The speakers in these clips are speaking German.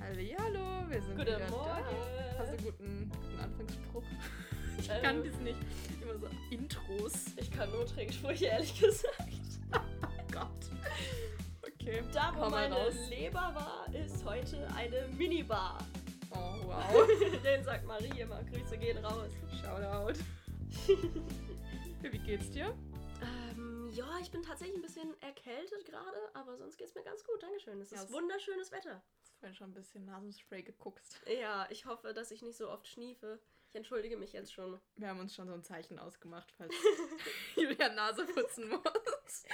Hallo, wir sind Guten wieder Morgen. da. Hast du einen guten, guten Anfangsspruch? Ich Ähm. kann das nicht. Immer so Intros. Ich kann nur Trinksprüche, ehrlich gesagt. Oh Gott. Okay, Da, wo meine raus. Leber war, ist heute eine Minibar. Oh, wow. Den sagt Marie immer. Grüße gehen raus. Shoutout. Wie geht's dir? Ähm, ja, ich bin tatsächlich ein bisschen erkältet gerade, aber sonst geht's mir ganz gut. Dankeschön. Es Ja, ist es- wunderschönes Wetter. Vorhin schon ein bisschen Nasenspray geguckt. Ja, ich hoffe, dass ich nicht so oft schniefe. Ich entschuldige mich jetzt schon. Wir haben uns schon so ein Zeichen ausgemacht, falls Julia Nase putzen muss.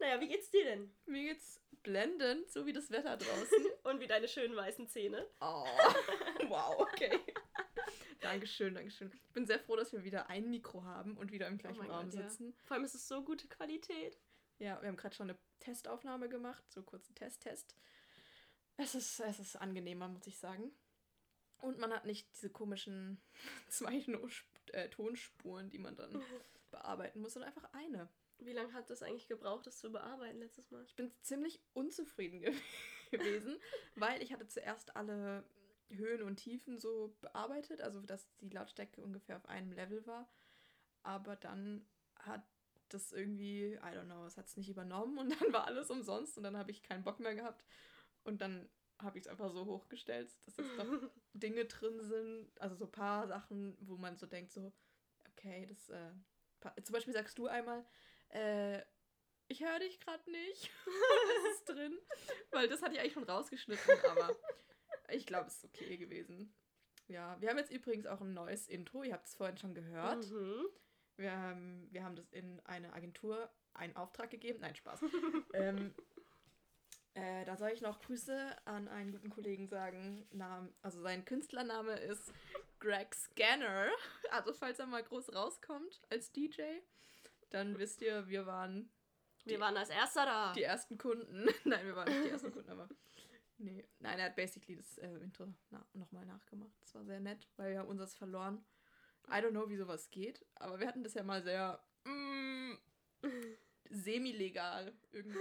Naja, wie geht's dir denn? Mir geht's blendend, so wie das Wetter draußen. Und wie deine schönen weißen Zähne? Oh, wow, okay. Dankeschön, Dankeschön. Ich bin sehr froh, dass wir wieder ein Mikro haben und wieder im gleichen Oh Raum Gott, ja. sitzen. Vor allem ist es so gute Qualität. Ja, wir haben gerade schon eine Testaufnahme gemacht, so kurzen Test-Test. Es ist, es ist angenehmer, muss ich sagen. Und man hat nicht diese komischen zwei äh, Tonspuren, die man dann bearbeiten muss, sondern einfach eine. Wie lange hat das eigentlich gebraucht, das zu bearbeiten letztes Mal? Ich bin ziemlich unzufrieden ge gewesen, weil ich hatte zuerst alle Höhen und Tiefen so bearbeitet, also dass die Lautstärke ungefähr auf einem Level war. Aber dann hat das irgendwie, I don't know, es hat es nicht übernommen und dann war alles umsonst und dann habe ich keinen Bock mehr gehabt. Und dann habe ich es einfach so hochgestellt, dass jetzt doch Dinge drin sind, also so ein paar Sachen, wo man so denkt, so, okay, das, äh, zum Beispiel sagst du einmal, äh, ich höre dich gerade nicht. das ist drin. Weil das hatte ich eigentlich schon rausgeschnitten, aber ich glaube, es ist okay gewesen. Ja, wir haben jetzt übrigens auch ein neues Intro. Ihr habt es vorhin schon gehört. Mhm. Wir, haben, wir haben das in eine Agentur einen Auftrag gegeben. Nein, Spaß. ähm, äh, da soll ich noch Grüße an einen guten Kollegen sagen. Namen, also sein Künstlername ist Greg Scanner. Also falls er mal groß rauskommt als DJ, dann wisst ihr, wir waren Wir waren als Erster da. die ersten Kunden. Nein, wir waren nicht die ersten Kunden, aber. Nee. Nein, er hat basically das äh, Intro na, nochmal nachgemacht. Das war sehr nett, weil wir haben unseres verloren. I don't know, wie sowas geht, aber wir hatten das ja mal sehr mm, semi-legal irgendwo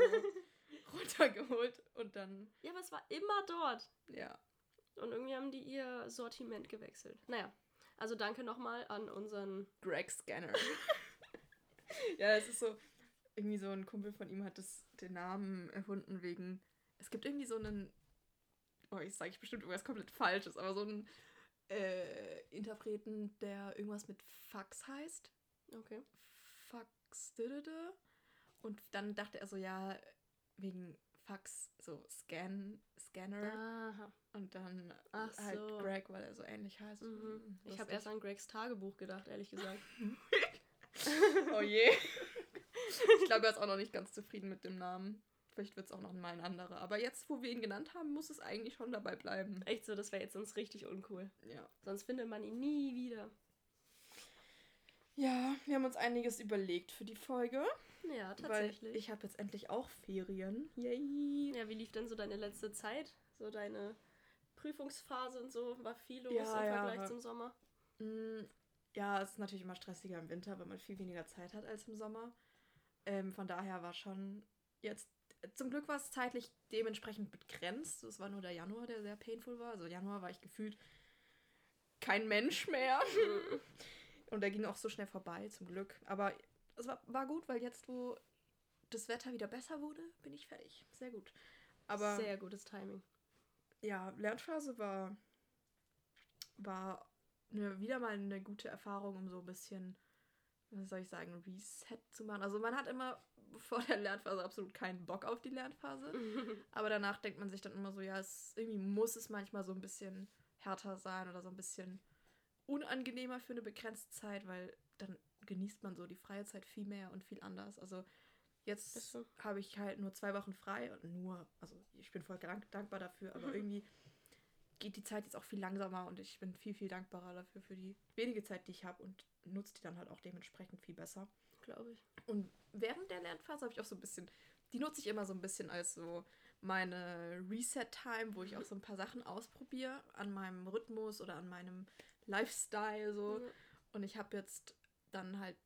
runtergeholt und dann, Ja, aber es war immer dort. ja. Und irgendwie haben die ihr Sortiment gewechselt. Naja, also danke nochmal an unseren. Greg Scanner. ja, es ist so, irgendwie so ein Kumpel von ihm hat das, den Namen erfunden wegen, es gibt irgendwie so einen, oh, jetzt sage ich bestimmt irgendwas komplett Falsches, aber so einen äh, Interpreten, der irgendwas mit Fax heißt. Okay. Fax, und dann dachte er so, ja, wegen Fax, so Scan, Scanner Aha. und dann Ach halt so. Greg, weil er so ähnlich heißt. Mhm. Hm, Ich habe erst an Gregs Tagebuch gedacht, ehrlich gesagt. Oh je. Ich glaube, er ist auch noch nicht ganz zufrieden mit dem Namen. Vielleicht wird es auch noch mal ein anderer. Aber jetzt, wo wir ihn genannt haben, muss es eigentlich schon dabei bleiben. Echt so, das wäre jetzt sonst richtig uncool. Ja. Sonst findet man ihn nie wieder. Ja, wir haben uns einiges überlegt für die Folge. Ja, Weil tatsächlich. ich habe jetzt endlich auch Ferien. Yay. ja, wie lief denn so deine letzte Zeit? So deine Prüfungsphase und so? War viel los Ja, im ja, Vergleich zum Sommer? Mm, Ja, es ist natürlich immer stressiger im Winter, weil man viel weniger Zeit hat als im Sommer. Ähm, von daher war schon jetzt. Zum Glück war es zeitlich dementsprechend begrenzt. Es war nur der Januar, der sehr painful war. Also Januar war ich gefühlt kein Mensch mehr. Und der ging auch so schnell vorbei, zum Glück. Aber es war, war gut, weil jetzt, wo das Wetter wieder besser wurde, bin ich fertig. Sehr gut. Aber Sehr gutes Timing. ja, Lernphase war, war eine, wieder mal eine gute Erfahrung, um so ein bisschen, was soll ich sagen, Reset zu machen. Also man hat immer vor der Lernphase absolut keinen Bock auf die Lernphase. aber danach denkt man sich dann immer so, ja, es, irgendwie muss es manchmal so ein bisschen härter sein oder so ein bisschen unangenehmer für eine begrenzte Zeit, weil dann genießt man so die freie Zeit viel mehr und viel anders. Also jetzt so. habe ich halt nur zwei Wochen frei und nur, also ich bin voll dank, dankbar dafür, aber irgendwie geht die Zeit jetzt auch viel langsamer und ich bin viel, viel dankbarer dafür für die wenige Zeit, die ich habe und nutze die dann halt auch dementsprechend viel besser. Glaube ich. Und während der Lernphase habe ich auch so ein bisschen, die nutze ich immer so ein bisschen als so meine Reset-Time, wo ich auch so ein paar Sachen ausprobiere an meinem Rhythmus oder an meinem Lifestyle so. Ja. Und ich habe jetzt dann halt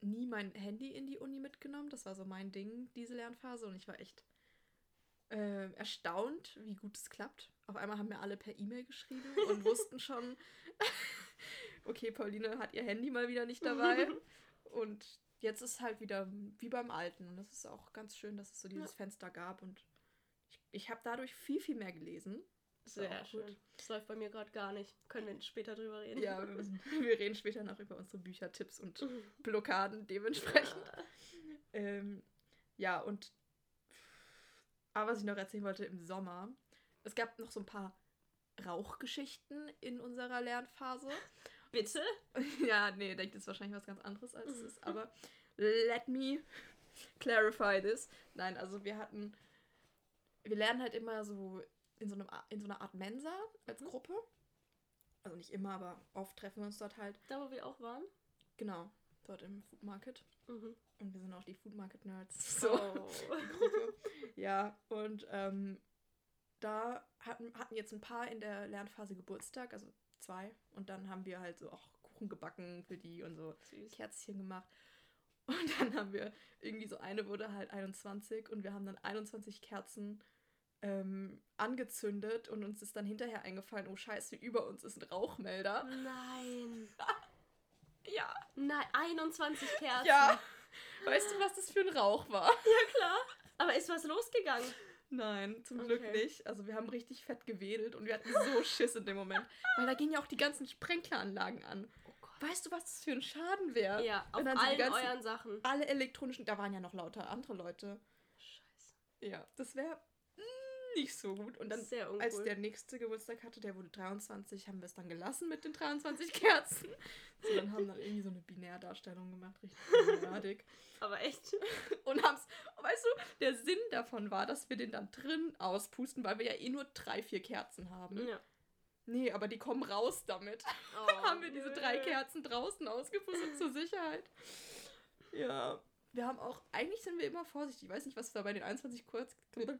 nie mein Handy in die Uni mitgenommen. Das war so mein Ding, diese Lernphase. Und ich war echt äh, erstaunt, wie gut es klappt. Auf einmal haben mir alle per E-Mail geschrieben und wussten schon, okay, Pauline hat ihr Handy mal wieder nicht dabei. und jetzt ist halt wieder wie beim Alten. Und das ist auch ganz schön, dass es so dieses Ja. Fenster gab. Und ich, ich habe dadurch viel, viel mehr gelesen. Sehr auch gut. schön. Das läuft bei mir gerade gar nicht. Können wir später drüber reden. Ja, wir, müssen, wir reden später noch über unsere Büchertipps und Blockaden dementsprechend. Ähm, ja, und aber was ich noch erzählen wollte im Sommer, es gab noch so ein paar Rauchgeschichten in unserer Lernphase. Bitte? ja, nee, denkt ist wahrscheinlich was ganz anderes als es ist, aber let me clarify this. Nein, also wir hatten, wir lernen halt immer so in so, einem, in so einer Art Mensa als Mhm. Gruppe. Also nicht immer, aber oft treffen wir uns dort halt. Da, wo wir auch waren? Genau, dort im Food Market. Mhm. Und wir sind auch die Food Market Nerds. So. Oh. Gruppe. ja, und ähm, da hatten, hatten jetzt ein paar in der Lernphase Geburtstag, also zwei. Und dann haben wir halt so auch Kuchen gebacken für die und so Süß. Kerzchen gemacht. Und dann haben wir irgendwie so eine wurde halt 21 und wir haben dann 21 Kerzen ähm, angezündet und uns ist dann hinterher eingefallen, oh scheiße, über uns ist ein Rauchmelder. Nein. Ja. Nein, 21 Kerzen. Ja. Weißt du, was das für ein Rauch war? Ja, klar. Aber ist was losgegangen? Nein, zum Glück Okay. nicht. Also wir haben richtig fett gewedelt und wir hatten so Schiss in dem Moment. Weil da gingen ja auch die ganzen Sprenkleranlagen an. Oh Gott. Weißt du, was das für ein Schaden wäre? Ja, auf die allen ganzen- euren Sachen. Alle elektronischen, da waren ja noch lauter andere Leute. Scheiße. Ja, das wäre nicht so gut. Und dann, als der nächste Geburtstag hatte, der wurde 23, haben wir es dann gelassen mit den 23 Kerzen. So, dann haben dann irgendwie so eine Binärdarstellung gemacht, richtig nerdig. Aber echt. Und haben's, weißt du, der Sinn davon war, dass wir den dann drin auspusten, weil wir ja eh nur drei, vier Kerzen haben. Ja. Nee, aber die kommen raus damit. Oh, haben wir diese drei. Kerzen draußen ausgepustet zur Sicherheit. Ja. Wir haben auch, eigentlich sind wir immer vorsichtig. Ich weiß nicht, was da bei den 21 Kurz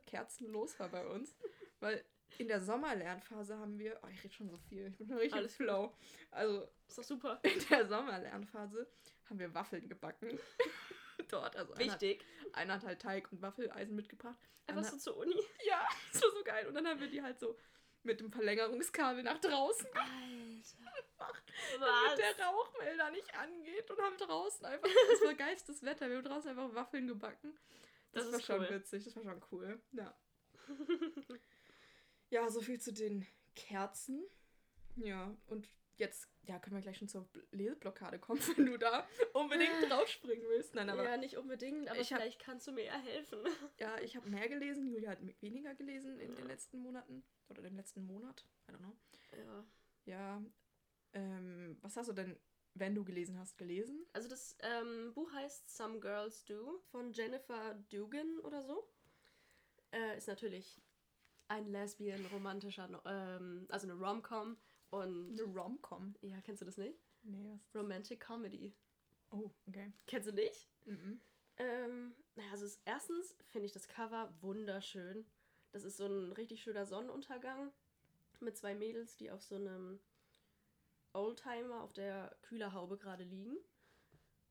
Kerzen los war bei uns. Weil in der Sommerlernphase haben wir, oh, ich rede schon so viel, ich bin schon richtig Alles Flow. Also Ist doch super. in der Sommerlernphase haben wir Waffeln gebacken. Dort, also einer, Wichtig. einer hat halt Teig und Waffeleisen mitgebracht. Einfach so zur Uni. ja, das war so geil. Und dann haben wir die halt so mit dem Verlängerungskabel nach draußen Alter. damit der Rauchmelder nicht angeht und haben draußen einfach, das war geilstes Wetter, wir haben draußen einfach Waffeln gebacken. Das, Das war schon cool. witzig, das war schon cool. Ja. ja, so viel zu den Kerzen. Ja, und jetzt, ja, können wir gleich schon zur Bl- Leseblockade kommen, wenn du da unbedingt draufspringen willst. Nein, aber ja, nicht unbedingt, aber Ich hab- vielleicht kannst du mir ja helfen. ja, ich habe mehr gelesen, Julia hat weniger gelesen in Ja. den letzten Monaten oder dem letzten Monat. I don't know. Ja. Ja, ähm, was hast du denn, wenn du gelesen hast, gelesen? Also das ähm, Buch heißt Some Girls Do von Jennifer Dugan oder so. Äh, ist natürlich ein lesbian-romantischer, ähm, also eine Rom-Com und... Eine Rom-Com. Ja, kennst du das nicht? Nee, was? Romantic Comedy. Oh, okay. Kennst du nicht? Mhm. Ähm, naja, also es, erstens finde ich das Cover wunderschön. Das ist so ein richtig schöner Sonnenuntergang mit zwei Mädels, die auf so einem Oldtimer auf der Kühlerhaube gerade liegen.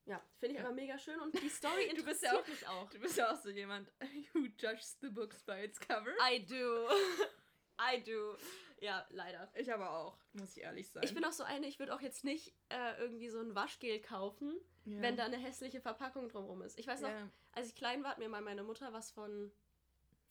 Ja, finde ich Ja. aber mega schön und die Story Du bist interessiert ja auch- mich auch. Du bist ja auch so jemand, who judges the books by its cover. I do. I do. Ja, leider. Ich aber auch, muss ich ehrlich sein. Ich bin auch so eine, ich würde auch jetzt nicht äh, irgendwie so ein Waschgel kaufen, ja. wenn da eine hässliche Verpackung drumherum ist. Ich weiß noch, ja. als ich klein war, hat mir mal meine Mutter was von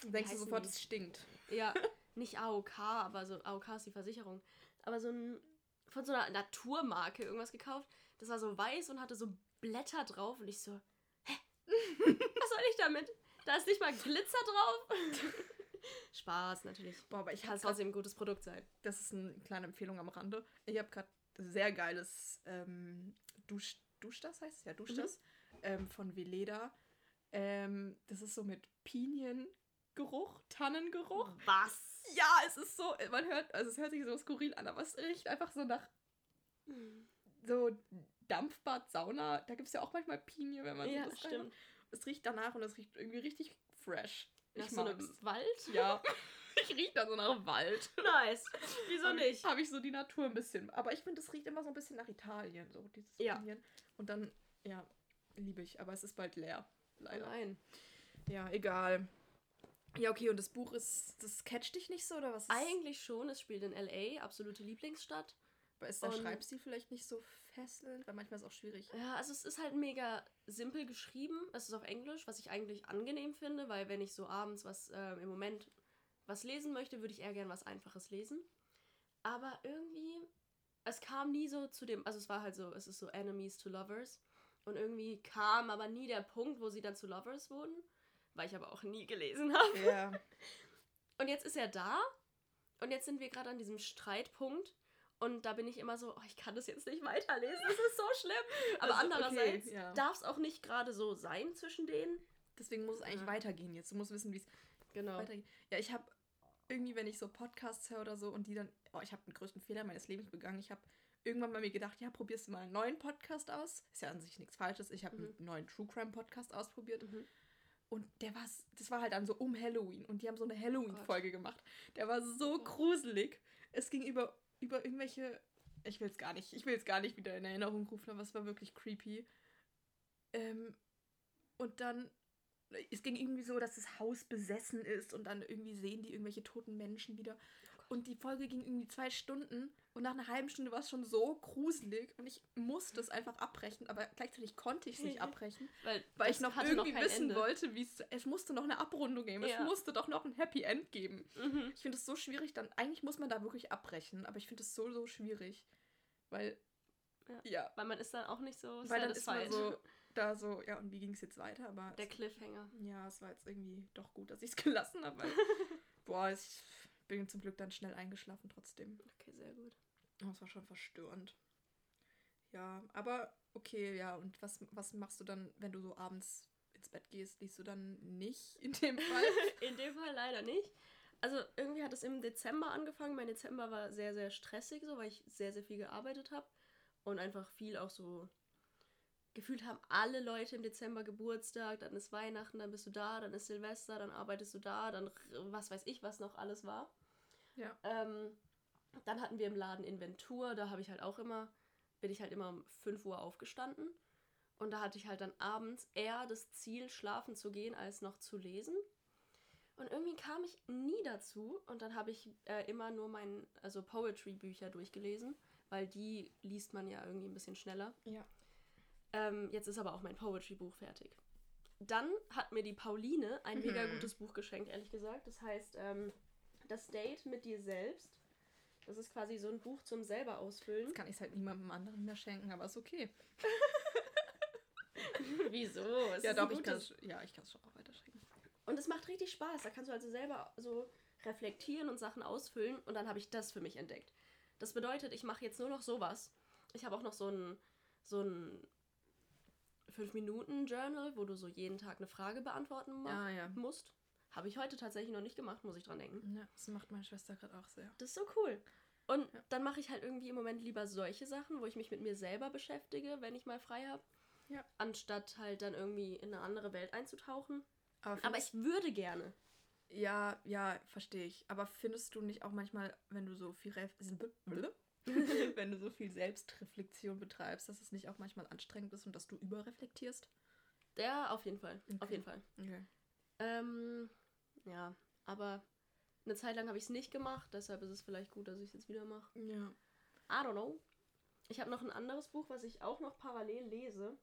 denkst du sofort, es stinkt. Ja, nicht AOK, aber so AOK ist die Versicherung. Aber so ein von so einer Naturmarke irgendwas gekauft. Das war so weiß und hatte so Blätter drauf und ich so, hä? Was soll ich damit? Da ist nicht mal Glitzer drauf. Spaß natürlich. Boah, aber ich Kann habe trotzdem ein gutes Produkt sein. das ist eine kleine Empfehlung am Rande. Ich habe gerade sehr geiles ähm, Dusch, Dusch das heißt es? ja Dusch Mhm. das ähm, von Veleda. Ähm, das ist so mit Piniengeruch, Tannengeruch. Was? Ja, es ist so, man hört, also es hört sich so skurril an, aber es riecht einfach so nach so Dampfbad, Sauna. Da gibt es ja auch manchmal Pinie, wenn man Ja, so das stimmt. Es riecht danach und es riecht irgendwie richtig fresh. Nach Ich so einem. Wald? Ja, ich rieche da so nach Wald. Nice. Wieso nicht? Habe ich so die Natur ein bisschen. Aber ich finde, es riecht immer so ein bisschen nach Italien, so dieses Ja. Und dann, ja, liebe ich. Aber es ist bald leer. Leider. nein. Ja, egal. Ja, okay, und das Buch ist, das catcht dich nicht so, oder was? Eigentlich schon, es spielt in L.A., absolute Lieblingsstadt. aber ist der und- Schreibstil vielleicht nicht so fesselnd? Weil manchmal ist es auch schwierig. Ja, also es ist halt mega simpel geschrieben. Es ist auf Englisch, was ich eigentlich angenehm finde, weil wenn ich so abends was äh, im Moment was lesen möchte, würde ich eher gern was Einfaches lesen. Aber irgendwie, es kam nie so zu dem, also es war halt so, es ist so Enemies to Lovers. Und irgendwie kam aber nie der Punkt, wo sie dann zu Lovers wurden, weil ich aber auch nie gelesen habe. Ja. Und jetzt ist er da und jetzt sind wir gerade an diesem Streitpunkt. Und da bin ich immer so, oh, ich kann das jetzt nicht weiterlesen, das ist so schlimm. Aber Also, okay, andererseits ja. darf es auch nicht gerade so sein zwischen denen. Deswegen muss es eigentlich Ja. weitergehen jetzt. Du musst wissen, wie es Genau. weitergeht. Ja, ich habe irgendwie, wenn ich so Podcasts höre oder so und die dann, oh, ich habe den größten Fehler meines Lebens begangen. Ich habe irgendwann bei mir gedacht, ja, probierst du mal einen neuen Podcast aus. Ist ja an sich nichts Falsches. Ich habe Mhm. einen neuen True Crime Podcast ausprobiert. Mhm. Und der war, das war halt dann so um Halloween. Und die haben so eine Halloween-Folge gemacht. Der war so Oh gruselig. Es ging über, über irgendwelche. Ich will es gar nicht, ich will es gar nicht wieder in Erinnerung rufen, aber es war wirklich creepy. Ähm, und dann. Es ging irgendwie so, dass das Haus besessen ist und dann irgendwie sehen die irgendwelche toten Menschen wieder. Und die Folge ging irgendwie zwei Stunden und nach einer halben Stunde war es schon so gruselig und ich musste es einfach abbrechen, aber gleichzeitig konnte ich es nicht abbrechen. Weil, Weil ich noch irgendwie kein wissen Ende. wollte, wie es. Es musste noch eine Abrundung geben. Ja. Es musste doch noch ein Happy End geben. Mhm. Ich finde es so schwierig, dann. Eigentlich muss man da wirklich abbrechen, aber ich finde es so, so schwierig. Weil. Ja. Ja. Weil man ist dann auch nicht so weil dann ist man so. Da so, ja, und wie ging es jetzt weiter? Aber. Der es, Cliffhanger. ja, es war jetzt irgendwie doch gut, dass ich es gelassen habe. Boah, ich bin zum Glück dann schnell eingeschlafen trotzdem. Okay, sehr gut. Oh, es war schon verstörend. Ja, aber okay, ja. Und was, was machst du dann, wenn du so abends ins Bett gehst? Liest du dann nicht in dem Fall? In dem Fall leider nicht. Also irgendwie hat es im Dezember angefangen. Mein Dezember war sehr, sehr stressig, so weil ich sehr, sehr viel gearbeitet habe. Und einfach viel auch so gefühlt haben alle Leute im Dezember Geburtstag, dann ist Weihnachten, dann bist du da, dann ist Silvester, dann arbeitest du da, dann was weiß ich, was noch alles war. Ja. Ähm, dann hatten wir im Laden Inventur, da habe ich halt auch immer, bin ich halt immer um 5 Uhr aufgestanden. Und da hatte ich halt dann abends eher das Ziel, schlafen zu gehen, als noch zu lesen. Und irgendwie kam ich nie dazu. Und dann habe ich äh, immer nur mein, also Poetry-Bücher durchgelesen, weil die liest man ja irgendwie ein bisschen schneller. Ja. Ähm, jetzt ist aber auch mein Poetry-Buch fertig. Dann hat mir die Pauline ein mega Mhm. gutes Buch geschenkt, ehrlich gesagt. Das heißt ähm, Das Date mit dir selbst. Das ist quasi so ein Buch zum selber ausfüllen. Jetzt kann ich es halt niemandem anderen mehr schenken, aber ist okay. Wieso? Es ja, doch, ich kann es ja, ich schon auch weiter schenken. Und es macht richtig Spaß. Da kannst du also selber so reflektieren und Sachen ausfüllen. Und dann habe ich das für mich entdeckt. Das bedeutet, ich mache jetzt nur noch sowas. Ich habe auch noch so ein, so ein 5-Minuten-Journal, wo du so jeden Tag eine Frage beantworten mach- Ja, ja. musst. Habe ich heute tatsächlich noch nicht gemacht, muss ich dran denken. Ja, das macht meine Schwester gerade auch sehr. Das ist so cool. Und Ja. dann mache ich halt irgendwie im Moment lieber solche Sachen, wo ich mich mit mir selber beschäftige, wenn ich mal frei habe. Ja. Anstatt halt dann irgendwie in eine andere Welt einzutauchen. Aber, Aber ich würde gerne. ja, ja, verstehe ich. Aber findest du nicht auch manchmal, wenn du so viel wenn du so viel Selbstreflexion betreibst, dass es nicht auch manchmal anstrengend ist und dass du überreflektierst? Ja, auf jeden Fall. Auf Okay. jeden Fall. Okay. Ähm, ja, aber eine Zeit lang habe ich es nicht gemacht, deshalb ist es vielleicht gut, dass ich es jetzt wieder mache. Ja. I don't know. Ich habe noch ein anderes Buch, was ich auch noch parallel lese,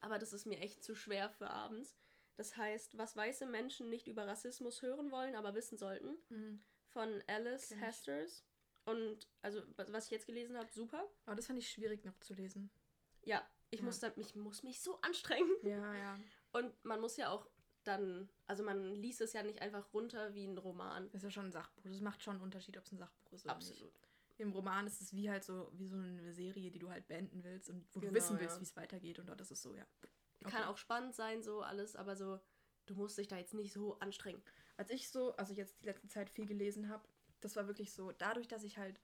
aber das ist mir echt zu schwer für abends. Das heißt, was weiße Menschen nicht über Rassismus hören wollen, aber wissen sollten, Mhm. von Alice. Hasters. Und also, was ich jetzt gelesen habe, super. Aber das fand ich schwierig noch zu lesen. Ja, ich, Ja. Muss, dann, ich muss mich so anstrengen. Ja, ja. Und man muss ja auch dann, also man liest es ja nicht einfach runter wie ein Roman. Das ist ja schon ein Sachbuch. Das macht schon einen Unterschied, ob es ein Sachbuch ist oder nicht. Absolut. Im Roman ist es wie halt so, wie so eine Serie, die du halt beenden willst und wo Genau, du wissen willst, ja. wie es weitergeht. Und dort ist es so, ja. Kann Okay. auch spannend sein, so alles, aber so, du musst dich da jetzt nicht so anstrengen. Als ich so, also jetzt die letzte Zeit viel gelesen habe, das war wirklich so, dadurch, dass ich halt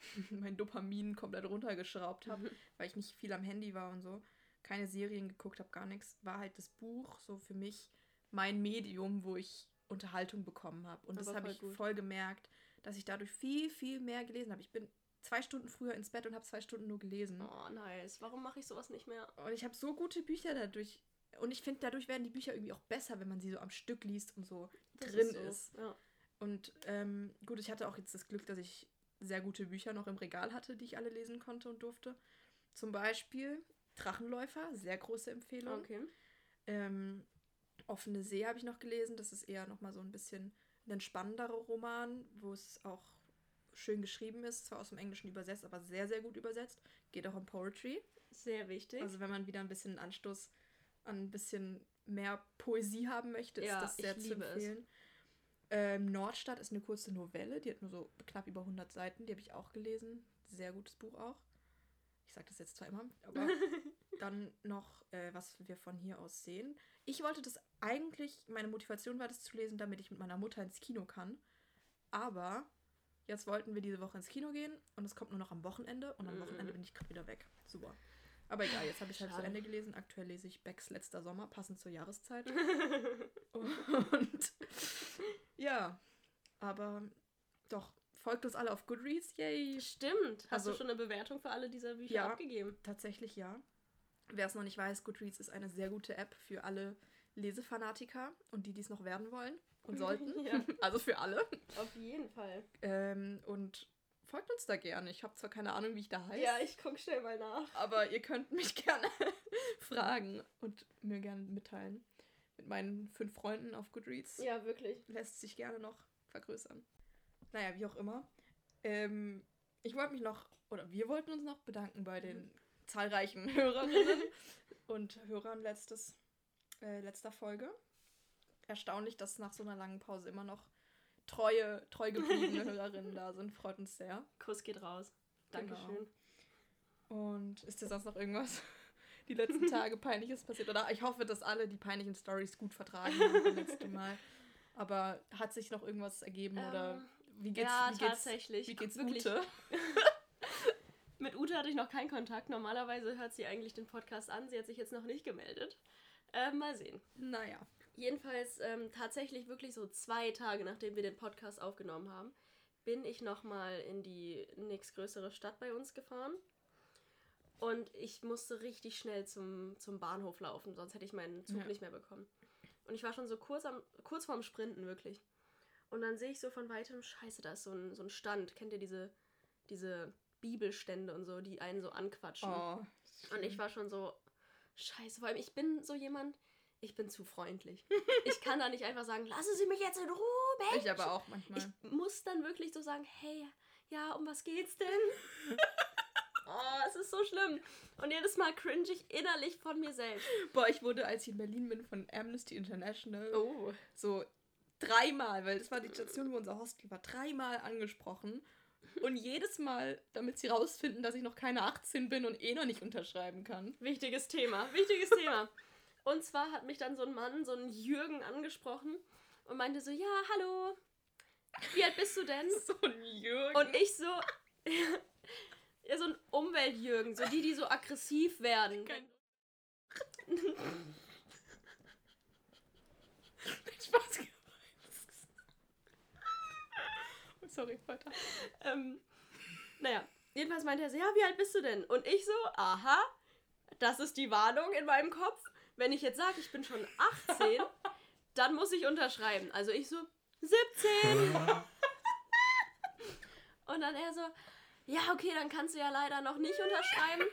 mein Dopamin komplett runtergeschraubt habe, weil ich nicht viel am Handy war und so, keine Serien geguckt habe, gar nichts, war halt das Buch so für mich mein Medium, wo ich Unterhaltung bekommen habe. Und das Aber habe voll ich gut. voll gemerkt, dass ich dadurch viel, viel mehr gelesen habe. Ich bin zwei Stunden früher ins Bett und habe zwei Stunden nur gelesen. Oh, nice. Warum mache ich sowas nicht mehr? Und ich habe so gute Bücher dadurch Und ich finde, dadurch werden die Bücher irgendwie auch besser, wenn man sie so am Stück liest und so Das drin so. ist. Ja. Und ähm, gut, ich hatte auch jetzt das Glück, dass ich sehr gute Bücher noch im Regal hatte, die ich alle lesen konnte und durfte. Zum Beispiel Drachenläufer, sehr große Empfehlung. Okay. Ähm, Offene See habe ich noch gelesen. Das ist eher nochmal so ein bisschen ein spannenderer Roman, wo es auch schön geschrieben ist, zwar aus dem Englischen übersetzt, aber sehr, sehr gut übersetzt. Geht auch um Poetry. Sehr wichtig. Also wenn man wieder ein bisschen Anstoß an ein bisschen mehr Poesie haben möchte, ist Ja, das sehr zu liebe es. Ähm, Nordstadt ist eine kurze Novelle, die hat nur so knapp über 100 Seiten, die habe ich auch gelesen. Sehr gutes Buch auch. Ich sage das jetzt zwar immer, aber dann noch, äh, was wir von hier aus sehen. Ich wollte das eigentlich, meine Motivation war das zu lesen, damit ich mit meiner Mutter ins Kino kann. Aber jetzt wollten wir diese Woche ins Kino gehen und es kommt nur noch am Wochenende und am Mhm. Wochenende bin ich gerade wieder weg. Super. Aber egal, jetzt habe ich halt zu Schade. Ende gelesen. Aktuell lese ich Becks letzter Sommer, passend zur Jahreszeit. Und ja, aber doch, folgt uns alle auf Goodreads, yay! Stimmt. Hast Also- du schon eine Bewertung für alle dieser Bücher Ja. abgegeben? Tatsächlich ja. Wer es noch nicht weiß, Goodreads ist eine sehr gute App für alle Lesefanatiker und die, die es noch werden wollen und sollten. Ja. Also für alle. Auf jeden Fall. Ähm, und folgt uns da gerne. Ich habe zwar keine Ahnung, wie ich da heiße, Ja, ich guck schnell mal nach. aber ihr könnt mich gerne fragen und mir gerne mitteilen. Mit meinen fünf Freunden auf Goodreads Ja, wirklich. lässt sich gerne noch vergrößern. Naja, wie auch immer. Ähm, ich wollte mich noch, oder wir wollten uns noch bedanken bei den zahlreichen Hörerinnen und Hörern letztes, äh, letzter Folge. Erstaunlich, dass nach so einer langen Pause immer noch treue, treu gebliebene Hörerinnen da sind. Freut uns sehr. Kuss geht raus. Genau. Dankeschön. Und ist dir sonst noch irgendwas die letzten Tage peinliches passiert? Oder ich hoffe, dass alle die peinlichen Stories gut vertragen haben das letzte Mal. Aber hat sich noch irgendwas ergeben oder Ähm, wie geht's, ja, wie geht's, tatsächlich. wie geht's Wirklich. Ute? Mit Ute hatte ich noch keinen Kontakt. Normalerweise hört sie eigentlich den Podcast an. Sie hat sich jetzt noch nicht gemeldet. Äh, mal sehen. Naja. Jedenfalls ähm, tatsächlich wirklich so zwei Tage, nachdem wir den Podcast aufgenommen haben, bin ich nochmal in die nächstgrößere Stadt bei uns gefahren. Und ich musste richtig schnell zum, zum Bahnhof laufen, sonst hätte ich meinen Zug Ja. nicht mehr bekommen. Und ich war schon so kurz, am, kurz vorm Sprinten, wirklich. Und dann sehe ich so von weitem, scheiße, da ist so ein, so ein Stand. Kennt ihr diese, diese Bibelstände und so, die einen so anquatschen? Oh. Und ich war schon so, scheiße, vor allem ich bin so jemand, ich bin zu freundlich. Ich kann da nicht einfach sagen, lassen Sie mich jetzt in Ruhe, Mensch. Ich aber auch manchmal. Ich muss dann wirklich so sagen, hey, ja, um was geht's denn? oh, es ist so schlimm. Und jedes Mal cringe ich innerlich von mir selbst. Boah, ich wurde, als ich in Berlin bin, von Amnesty International Oh. so dreimal, weil das war die Station, wo unser Hostel war, dreimal angesprochen. Und jedes Mal, damit sie rausfinden, dass ich noch keine 18 bin und eh noch nicht unterschreiben kann. Wichtiges Thema, wichtiges Thema. Und zwar hat mich dann so ein Mann, so ein Jürgen, angesprochen und meinte so, ja, hallo, wie alt bist du denn? So ein Jürgen. Und ich so, ja, so ein Umweltjürgen, so die, die so aggressiv werden. Kein- Spaß gemacht. Oh, Sorry, weiter. ähm, naja, jedenfalls meinte er so, ja, wie alt bist du denn? Und ich so, aha, das ist die Warnung in meinem Kopf. Wenn ich jetzt sage, ich bin schon 18, dann muss ich unterschreiben. Also ich so, 17. Und dann er so, ja, okay, dann kannst du ja leider noch nicht unterschreiben.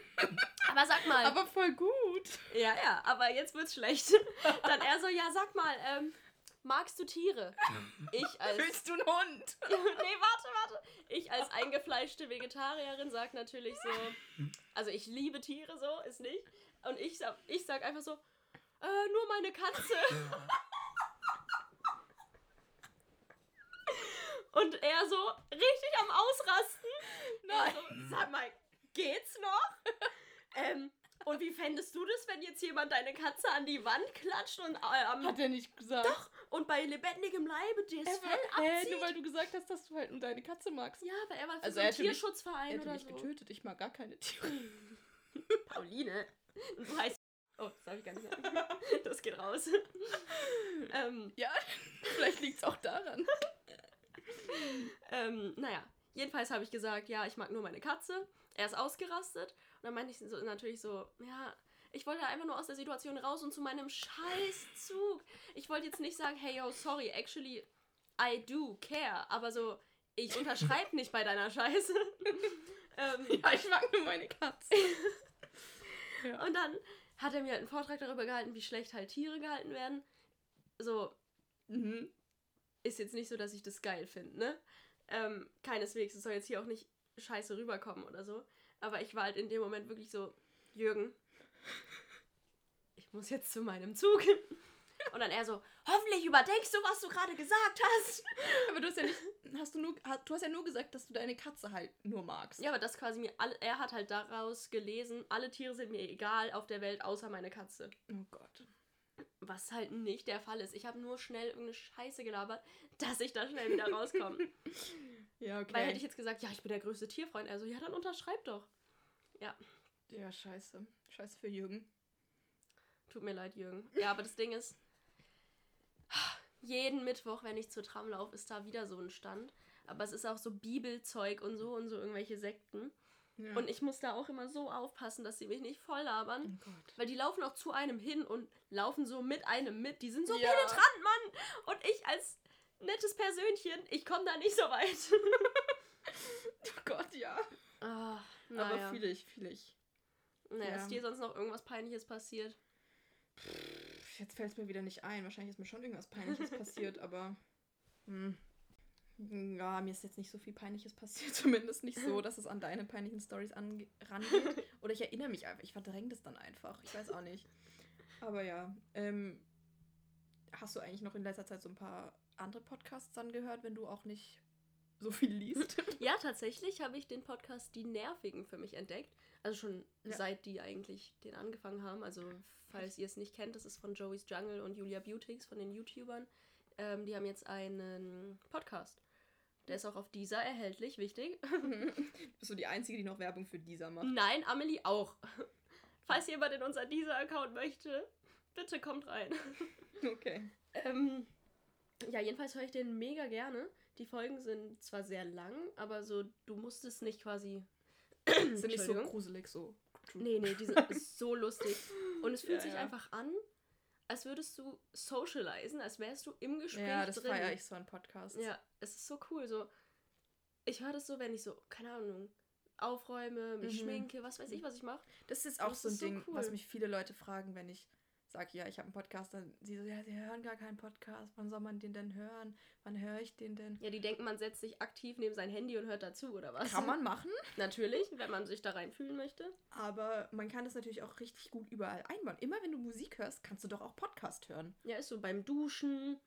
Aber sag mal. Aber voll gut. Ja, ja, aber jetzt wird's schlecht. Dann er so, ja, sag mal, ähm, magst du Tiere? Ich als. Willst du einen Hund? nee, warte, warte. Ich als eingefleischte Vegetarierin sag natürlich so, also ich liebe Tiere so, ist nicht. Und ich sag, ich sag einfach so, äh, nur meine Katze. Und er so richtig am Ausrasten. Nein. So, sag mal, geht's noch? ähm, und wie fändest du das, wenn jetzt jemand deine Katze an die Wand klatscht und äh, am Hat er nicht gesagt. Doch, und bei lebendigem Leibe das Er Fell abzieht? nur weil du gesagt hast, dass du halt nur deine Katze magst. Ja, aber er war für Also so einen mich- Tierschutzverein Er hätte oder mich so. getötet. Ich mag gar keine Tiere. Pauline. Du heißt. Oh, das darf ich gar nicht sagen. Das geht raus. ähm, Ja, vielleicht liegt es auch daran. ähm, naja, jedenfalls habe ich gesagt, ja, ich mag nur meine Katze. Er ist ausgerastet. Und dann meinte ich so, natürlich so, ja, Ich wollte einfach nur aus der Situation raus und zu meinem Scheißzug. Ich wollte jetzt nicht sagen, hey, yo, sorry, actually, I do care. Aber so, ich unterschreibe nicht bei deiner Scheiße. ähm, Ja, ich mag nur meine Katze. ja. Und dann hat er mir halt einen Vortrag darüber gehalten, wie schlecht halt Tiere gehalten werden. So, Mhm. ist jetzt nicht so, dass ich das geil finde, ne? Ähm, keineswegs. Es soll jetzt hier auch nicht scheiße rüberkommen oder so. Aber ich war halt in dem Moment wirklich so, Jürgen, ich muss jetzt zu meinem Zug. Und dann er so, hoffentlich überdenkst du, was du gerade gesagt hast. Aber du hast ja nicht, hast du nur, du hast ja nur gesagt, dass du deine Katze halt nur magst. Ja, aber das quasi mir, alle, er hat halt daraus gelesen, alle Tiere sind mir egal auf der Welt, außer meine Katze. Oh Gott. Was halt nicht der Fall ist. Ich habe nur schnell irgendeine Scheiße gelabert, dass ich da schnell wieder rauskomme. Ja, okay. Weil hätte ich jetzt gesagt, ja, ich bin der größte Tierfreund. Also, ja, dann unterschreib doch. ja, scheiße. Scheiße für Jürgen. Tut mir leid, Jürgen. Ja, aber das Ding ist, jeden Mittwoch, wenn ich zur Tram laufe, ist da wieder so ein Stand. Aber es ist auch so Bibelzeug und so und so irgendwelche Sekten. Ja. Und ich muss da auch immer so aufpassen, dass sie mich nicht voll labern. oh. Weil die laufen auch zu einem hin und laufen so mit einem mit. Die sind so Ja. penetrant, Mann. Und ich als nettes Persönchen, ich komme da nicht so weit. Oh Gott, ja. Ah, Aber naja. fühle ich, fühle ich. naja, ja. Ist dir sonst noch irgendwas Peinliches passiert? Pff, Jetzt fällt es mir wieder nicht ein. Wahrscheinlich ist mir schon irgendwas Peinliches passiert, aber. Hm. Ja, mir ist jetzt nicht so viel Peinliches passiert. Zumindest nicht so, dass es an deine peinlichen Stories rangeht. Oder ich erinnere mich einfach. Ich verdränge das dann einfach. Ich weiß auch nicht. Aber ja. Ähm, hast du eigentlich noch in letzter Zeit so ein paar andere Podcasts angehört, wenn du auch nicht so viel liest? Ja, tatsächlich habe ich den Podcast Die Nervigen für mich entdeckt. Also schon Ja. seit die eigentlich den angefangen haben. Also, falls ihr es nicht kennt, das ist von Joey's Jungle und Julia Beautix, von den YouTubern. Ähm, die haben jetzt einen Podcast. Der ist auch auf dieser erhältlich, wichtig. Bist du die Einzige, die noch Werbung für dieser macht? Nein, Amelie auch. Falls jemand in unser Dieser-Account möchte, bitte kommt rein. Okay. Ähm, ja, jedenfalls höre ich den mega gerne. Die Folgen sind zwar sehr lang, aber so, du musst es nicht quasi. Sind nicht so gruselig so. Nee, nee, die sind so lustig. Und es fühlt Ja, sich ja. einfach an, als würdest du socialisen, als wärst du im Gespräch Ja, das feiere ich so an Podcasts. Ja, es ist so cool. So, ich höre das so, wenn ich so, keine Ahnung, aufräume, mich Mhm. schminke, was weiß ich, was ich mache. Das ist auch Das so ein ist so Ding, cool. was mich viele Leute fragen, wenn ich sage, ja, ich habe einen Podcast, dann sie so, ja, sie hören gar keinen Podcast. Wann soll man den denn hören? Wann höre ich den denn? Ja, die denken, man setzt sich aktiv neben sein Handy und hört dazu, oder was? Kann man machen, Natürlich, wenn man sich da reinfühlen möchte. aber man kann das natürlich auch richtig gut überall einbauen. Immer wenn du Musik hörst, kannst du doch auch Podcast hören. Ja, ist so beim Duschen.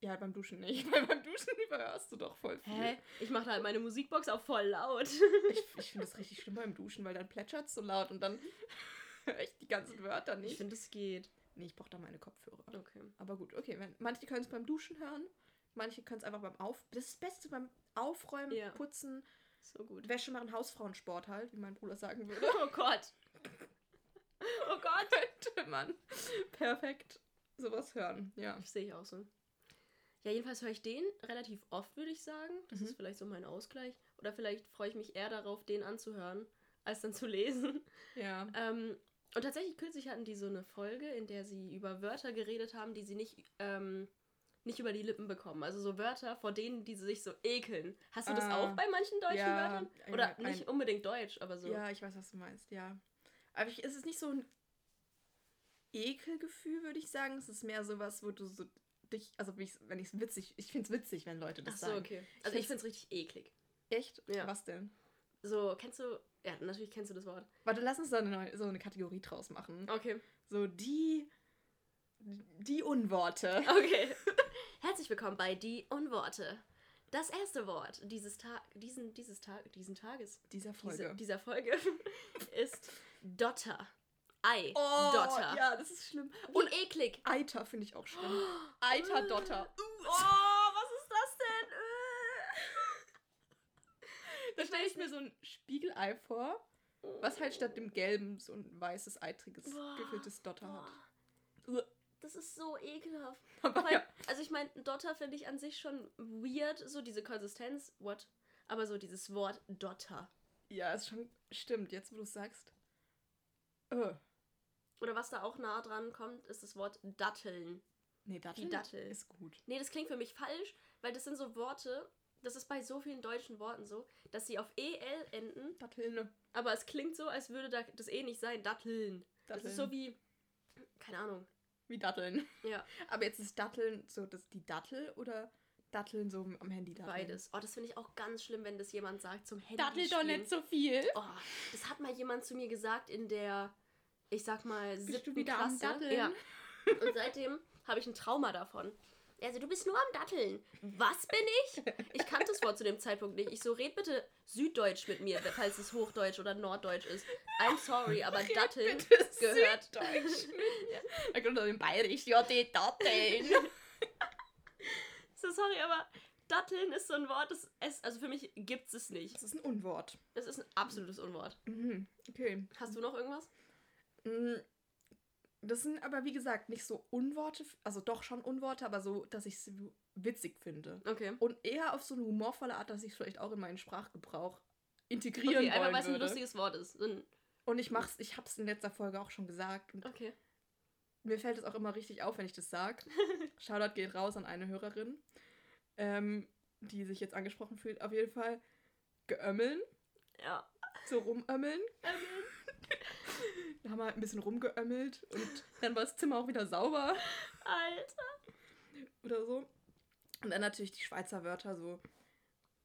Ja, beim Duschen nicht, weil beim Duschen überhörst du doch voll viel. Hä? Ich mache halt meine Musikbox auf voll laut. Ich, ich finde das richtig schlimm beim Duschen, weil dann plätschert es so laut und dann höre ich die ganzen Wörter Ich nicht. finde, es geht. Nee, ich brauche da meine Kopfhörer. Okay. Aber gut, okay. Wenn, manche können es beim Duschen hören, manche können es einfach beim Auf... Das ist das Beste beim Aufräumen, Ja. Putzen, So gut. Wäsche machen, Hausfrauensport halt, wie mein Bruder sagen würde. Oh Gott. Oh Gott. Könnte man perfekt sowas hören. Ja. Das sehe ich auch so. Ja, jedenfalls höre ich den relativ oft, würde ich sagen. Das Mhm. ist vielleicht so mein Ausgleich. Oder vielleicht freue ich mich eher darauf, den anzuhören, als dann zu lesen. Ja. Ähm, und tatsächlich kürzlich hatten die so eine Folge, in der sie über Wörter geredet haben, die sie nicht, ähm, nicht über die Lippen bekommen. Also so Wörter, vor denen die sich so ekeln. Hast du das Ah, auch bei manchen deutschen ja, Wörtern? Oder ein- nicht unbedingt deutsch, aber so. Ja, ich weiß, was du meinst, ja. Aber ich, es ist nicht so ein Ekelgefühl, würde ich sagen. Es ist mehr sowas, wo du so dich, also wenn ich es witzig, ich finde es witzig, wenn Leute das Ach so, sagen. okay. Also ich finde es richtig eklig. Echt? Ja. Was denn? So, kennst du, ja, natürlich kennst du das Wort. Warte, lass uns da eine neue, so eine Kategorie draus machen. Okay. So die, die Unworte. Okay. Herzlich willkommen bei Die Unworte. Das erste Wort dieses Tag, diesen, dieses Tag, diesen Tages, Dieser diese, Folge. dieser Folge ist Dotter. Ei. oh, Dotter. ja, das ist schlimm. Wie Und eklig. Eiter finde ich auch schlimm. Eiter Dotter. Oh, was ist das denn? Da stelle ich mir so ein Spiegelei vor, was halt statt dem gelben so ein weißes, eitriges, Boah. gefülltes Dotter hat. Boah. Das ist so ekelhaft. Weil, ja. Also ich meine, Dotter finde ich an sich schon weird, so diese Konsistenz, what? Aber so dieses Wort Dotter. ja, ist schon stimmt, jetzt wo du es sagst. Oh. Oder was da auch nah dran kommt, ist das Wort Datteln. Nee, Dattel, Die Dattel. ist gut. Nee, das klingt für mich falsch, weil das sind so Worte, das ist bei so vielen deutschen Worten so, dass sie auf EL enden, Datteln. aber es klingt so, als würde da das E nicht sein, Datteln. Das Datteln. ist so wie, keine Ahnung. Wie Datteln. Ja, Aber jetzt ist Datteln so das, die Dattel oder Datteln so am Handy Datteln? beides. Oh, das finde ich auch ganz schlimm, wenn das jemand sagt zum Handy Dattel doch nicht so viel. Oh, das hat mal jemand zu mir gesagt in der, ich sag mal, Bist du siebten wieder am Klasse. Datteln? Ja. Und seitdem habe ich ein Trauma davon. Also, du bist nur am Datteln. Was bin ich? Ich kannte das Wort zu dem Zeitpunkt nicht. Ich so, red bitte Süddeutsch mit mir, falls es Hochdeutsch oder Norddeutsch ist. I'm sorry, aber Datteln Bitte gehört. Süddeutsch. Da kommt doch in Bayerisch, ja, die Datteln. So, sorry, aber Datteln ist so ein Wort, das es, also für mich gibt es nicht. Das ist ein Unwort. Es ist ein absolutes Unwort. Mhm. Okay. Hast du noch irgendwas? Mm, Das sind aber, wie gesagt, nicht so Unworte, also doch schon Unworte, aber so, dass ich es witzig finde. Okay. Und eher auf so eine humorvolle Art, dass ich es vielleicht auch in meinen Sprachgebrauch integrieren Okay, einfach weil es ein lustiges Wort ist. Und ich mach's, ich hab's in letzter Folge auch schon gesagt. Okay. mir fällt es auch immer richtig auf, wenn ich das sag. Shoutout geht raus an eine Hörerin, ähm, die sich jetzt angesprochen fühlt. Auf jeden Fall geömmeln, Ja. so rumömmeln. Da haben wir halt ein bisschen rumgeömmelt und dann war das Zimmer auch wieder sauber Alter. oder so. Und dann natürlich die Schweizer Wörter so,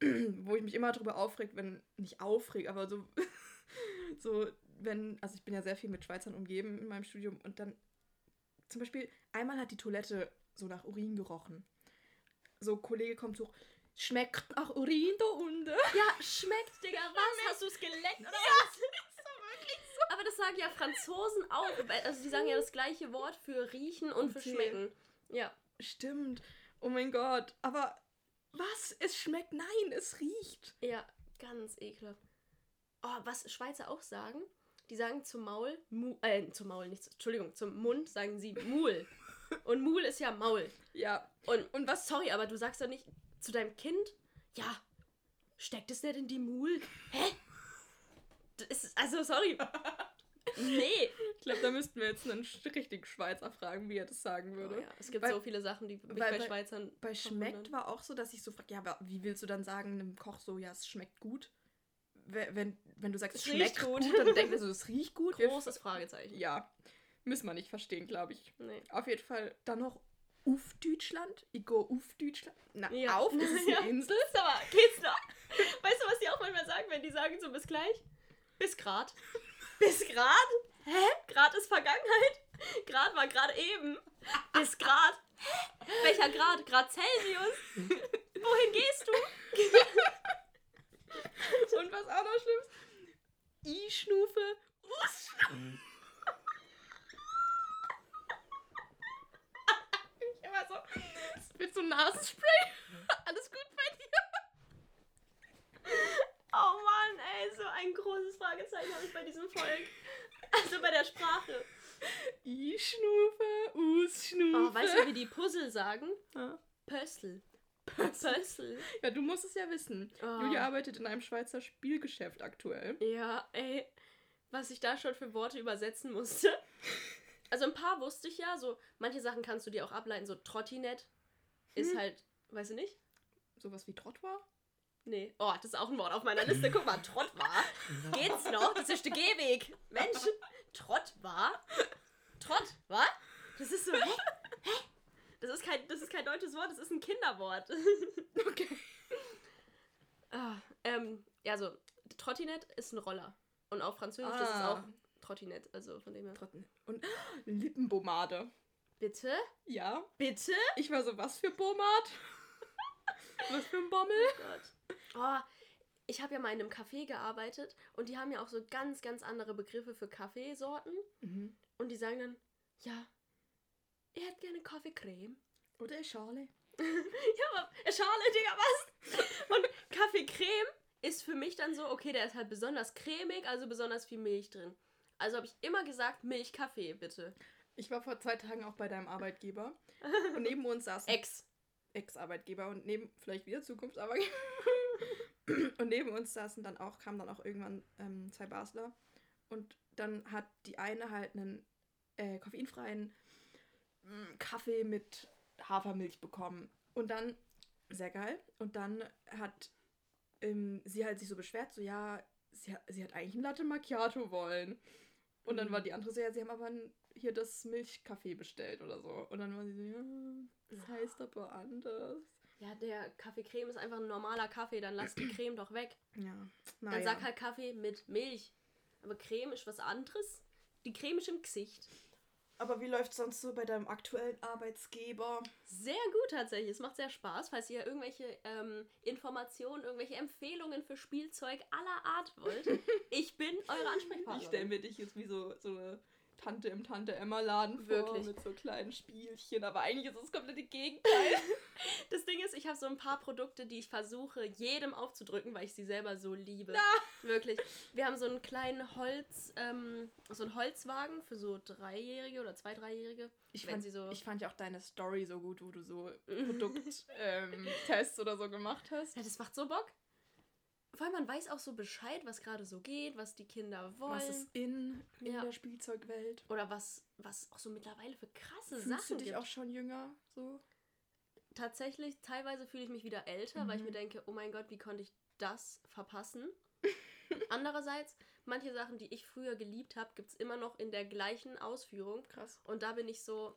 wo ich mich immer drüber aufreg, wenn, nicht aufreg, aber so, so, wenn, also ich bin ja sehr viel mit Schweizern umgeben in meinem Studium und dann zum Beispiel, einmal hat die Toilette so nach Urin gerochen. So, Kollege kommt so, schmeckt nach Urin da unten. Ja, schmeckt, Digga. Was? Hast du es geleckt oder was? Sagen ja Franzosen auch. Also die sagen ja das gleiche Wort für riechen und für Okay. schmecken. Ja. Stimmt. Oh mein Gott. Aber was? Es schmeckt? Nein, es riecht. Ja, ganz ekelhaft. Oh, was Schweizer auch sagen, die sagen zum Maul, mu äh, zum Maul, nicht, Entschuldigung, zum Mund sagen sie Mul. Und Mul ist ja Maul. Ja. Und, Und was? sorry, aber du sagst doch nicht zu deinem Kind, ja, steckt es nicht in die Mul? Hä? Das ist, also, sorry. Nee. Ich glaube, da müssten wir jetzt einen richtigen Schweizer fragen, wie er das sagen Oh, würde. ja, es gibt Weil- so viele Sachen, die mich bei bei- Schweizern Bei schmeckt war auch so, dass ich so frage, ja, aber wie willst du dann sagen einem Koch so, ja, es schmeckt gut? Wenn, wenn, du sagst, es schmeckt gut. gut, dann denkt er so, es riecht gut. Großes Fragezeichen. Ja, müssen wir nicht verstehen, glaube ich. Nee. Auf jeden Fall dann noch Uf Deutschland. Ich go Uf Deutschland. Na, Ja. auf, ist es eine Ja. Insel? Ist aber, geht's noch? Weißt du, was die auch manchmal sagen, wenn die sagen so bis gleich? Bis grad. Bis grad? Hä? Grad ist Vergangenheit? Grad war gerade eben. Bis grad? Hä? Welcher Grad? Grad Celsius? Wohin gehst du? Und was auch noch schlimm ist, I-Schnufe, Us-Schnufe. ich immer so, willst du Nasenspray? Alles gut bei dir? Oh Mann, ey, so ein großes Fragezeichen habe ich bei diesem Volk. Also bei der Sprache. I-Schnufe, Us-Schnufe. Oh, weißt du, wie die Puzzle sagen? Ja. Pössl. Pössl. Pössl. Ja, du musst es ja wissen. Oh. Julia arbeitet in einem Schweizer Spielgeschäft aktuell. Ja, ey, was ich da schon für Worte übersetzen musste. Also ein paar wusste ich ja, so manche Sachen kannst du dir auch ableiten, so Trottinett ist Hm. halt, weiß ich nicht? Sowas wie Trott war? Nee. Oh, das ist auch ein Wort auf meiner Liste. Guck mal, Trott war. Geht's noch? Das ist der Gehweg. Mensch, Trott war. Trott, was? Das ist so, hä? Hä? Das ist kein, das ist kein deutsches Wort, das ist ein Kinderwort. Okay. Ah, ähm, ja, so, Trottinett ist ein Roller. Und auf Französisch ist es Ah. auch Trottinett, also von dem her. Trotten. Und Lippenbomade. Bitte? Ja. Bitte? Ich war so, was für Bomad? was für ein Bommel? Gott. Oh, ich habe ja mal in einem Café gearbeitet und die haben ja auch so ganz, ganz andere Begriffe für Kaffeesorten. Mhm. Und die sagen dann, ja, ihr hättet gerne Kaffeecreme. Oder Schale. Ja, aber Schale, Digga, was? Und Kaffeecreme ist für mich dann so, okay, der ist halt besonders cremig, also besonders viel Milch drin. Also habe ich immer gesagt, Milchkaffee, bitte. Ich war vor zwei Tagen auch bei deinem Arbeitgeber. Und neben uns saß Ex. Ex-Arbeitgeber und neben, vielleicht wieder Zukunftsarbeitgeber. und neben uns saßen dann auch, kamen dann auch irgendwann ähm, zwei Basler. Und dann hat die eine halt einen äh, koffeinfreien mm, Kaffee mit Hafermilch bekommen. Und dann, sehr geil, und dann hat ähm, sie halt sich so beschwert, so ja, sie, sie hat eigentlich ein Latte Macchiato wollen. Und dann Mhm. war die andere so, ja, sie haben aber hier das Milchkaffee bestellt oder so. Und dann war sie so, ja, das heißt aber anders. Ja, der Kaffee-Creme ist einfach ein normaler Kaffee, dann lass die Creme doch weg. Ja, Dann naja. sag halt Kaffee mit Milch. Aber Creme ist was anderes. Die Creme ist im Gesicht. Aber wie läuft sonst so bei deinem aktuellen Arbeitsgeber? Sehr gut tatsächlich. Es macht sehr Spaß. Falls ihr irgendwelche ähm, Informationen, irgendwelche Empfehlungen für Spielzeug aller Art wollt, ich bin eure Ansprechpartnerin. Ich stelle mir dich jetzt wie so, so eine Tante im Tante-Emma-Laden vor. Wirklich. Mit so kleinen Spielchen. Aber eigentlich ist es das komplette Gegenteil. Das Ding ist, ich habe so ein paar Produkte, die ich versuche, jedem aufzudrücken, weil ich sie selber so liebe. Wirklich. Wir haben so einen kleinen Holz, ähm, so einen Holzwagen für so Dreijährige oder zwei, Dreijährige. Ich fand, sie so- ich fand ja auch deine Story so gut, wo du so Produkttests ähm, Tests oder so gemacht hast. Ja, das macht so Bock. Vor allem, man weiß auch so Bescheid, was gerade so geht, was die Kinder wollen. Was ist in, in Ja. der Spielzeugwelt? oder was, was auch so mittlerweile für krasse Fühlst du Sachen dich gibt. auch schon jünger? So? Tatsächlich, teilweise fühle ich mich wieder älter, weil ich Mhm. mir denke, oh mein Gott, wie konnte ich das verpassen? Andererseits, manche Sachen, die ich früher geliebt habe, gibt es immer noch in der gleichen Ausführung. Krass. Und da bin ich so,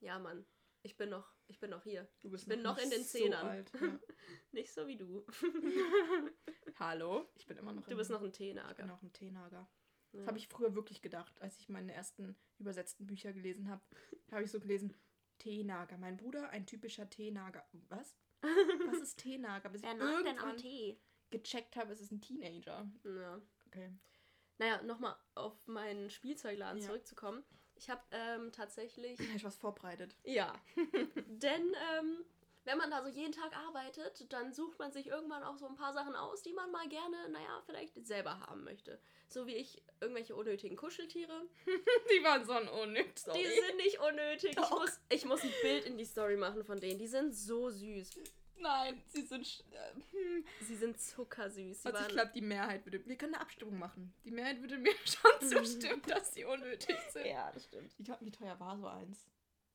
ja Mann, ich bin noch, ich bin noch hier. Du bist Ich bin noch nicht in den so Zehnern. alt, ja. Nicht so wie du. Hallo? Ich bin immer noch Du bist noch ein Ich bin Teenager. noch ein Teenager. Das Ja. habe ich früher wirklich gedacht, als ich meine ersten übersetzten Bücher gelesen habe. Habe ich so gelesen, Teenager. Mein Bruder, ein typischer Teenager. Was? Was ist Teenager? Bis ich irgendwann Tee? gecheckt habe, es ist ein Teenager. Ja. Okay. Naja, nochmal auf meinen Spielzeugladen Ja. zurückzukommen. Ich habe ähm, tatsächlich. Ich was vorbereitet. Ja. Denn ähm, wenn man da so jeden Tag arbeitet, dann sucht man sich irgendwann auch so ein paar Sachen aus, die man mal gerne, naja, vielleicht selber haben möchte. So wie ich irgendwelche unnötigen Kuscheltiere. Die waren so ein unnütz. Die sind nicht unnötig. Ich muss, ich muss ein Bild in die Story machen von denen. Die sind so süß. Nein, sie sind. sch- äh, hm. Sie sind zuckersüß. Sie Also ich glaube, die Mehrheit würde. Wir können eine Abstimmung machen. Die Mehrheit würde mir schon zustimmen, dass sie unnötig sind. ja, das stimmt. Wie, teuer- wie teuer war so eins?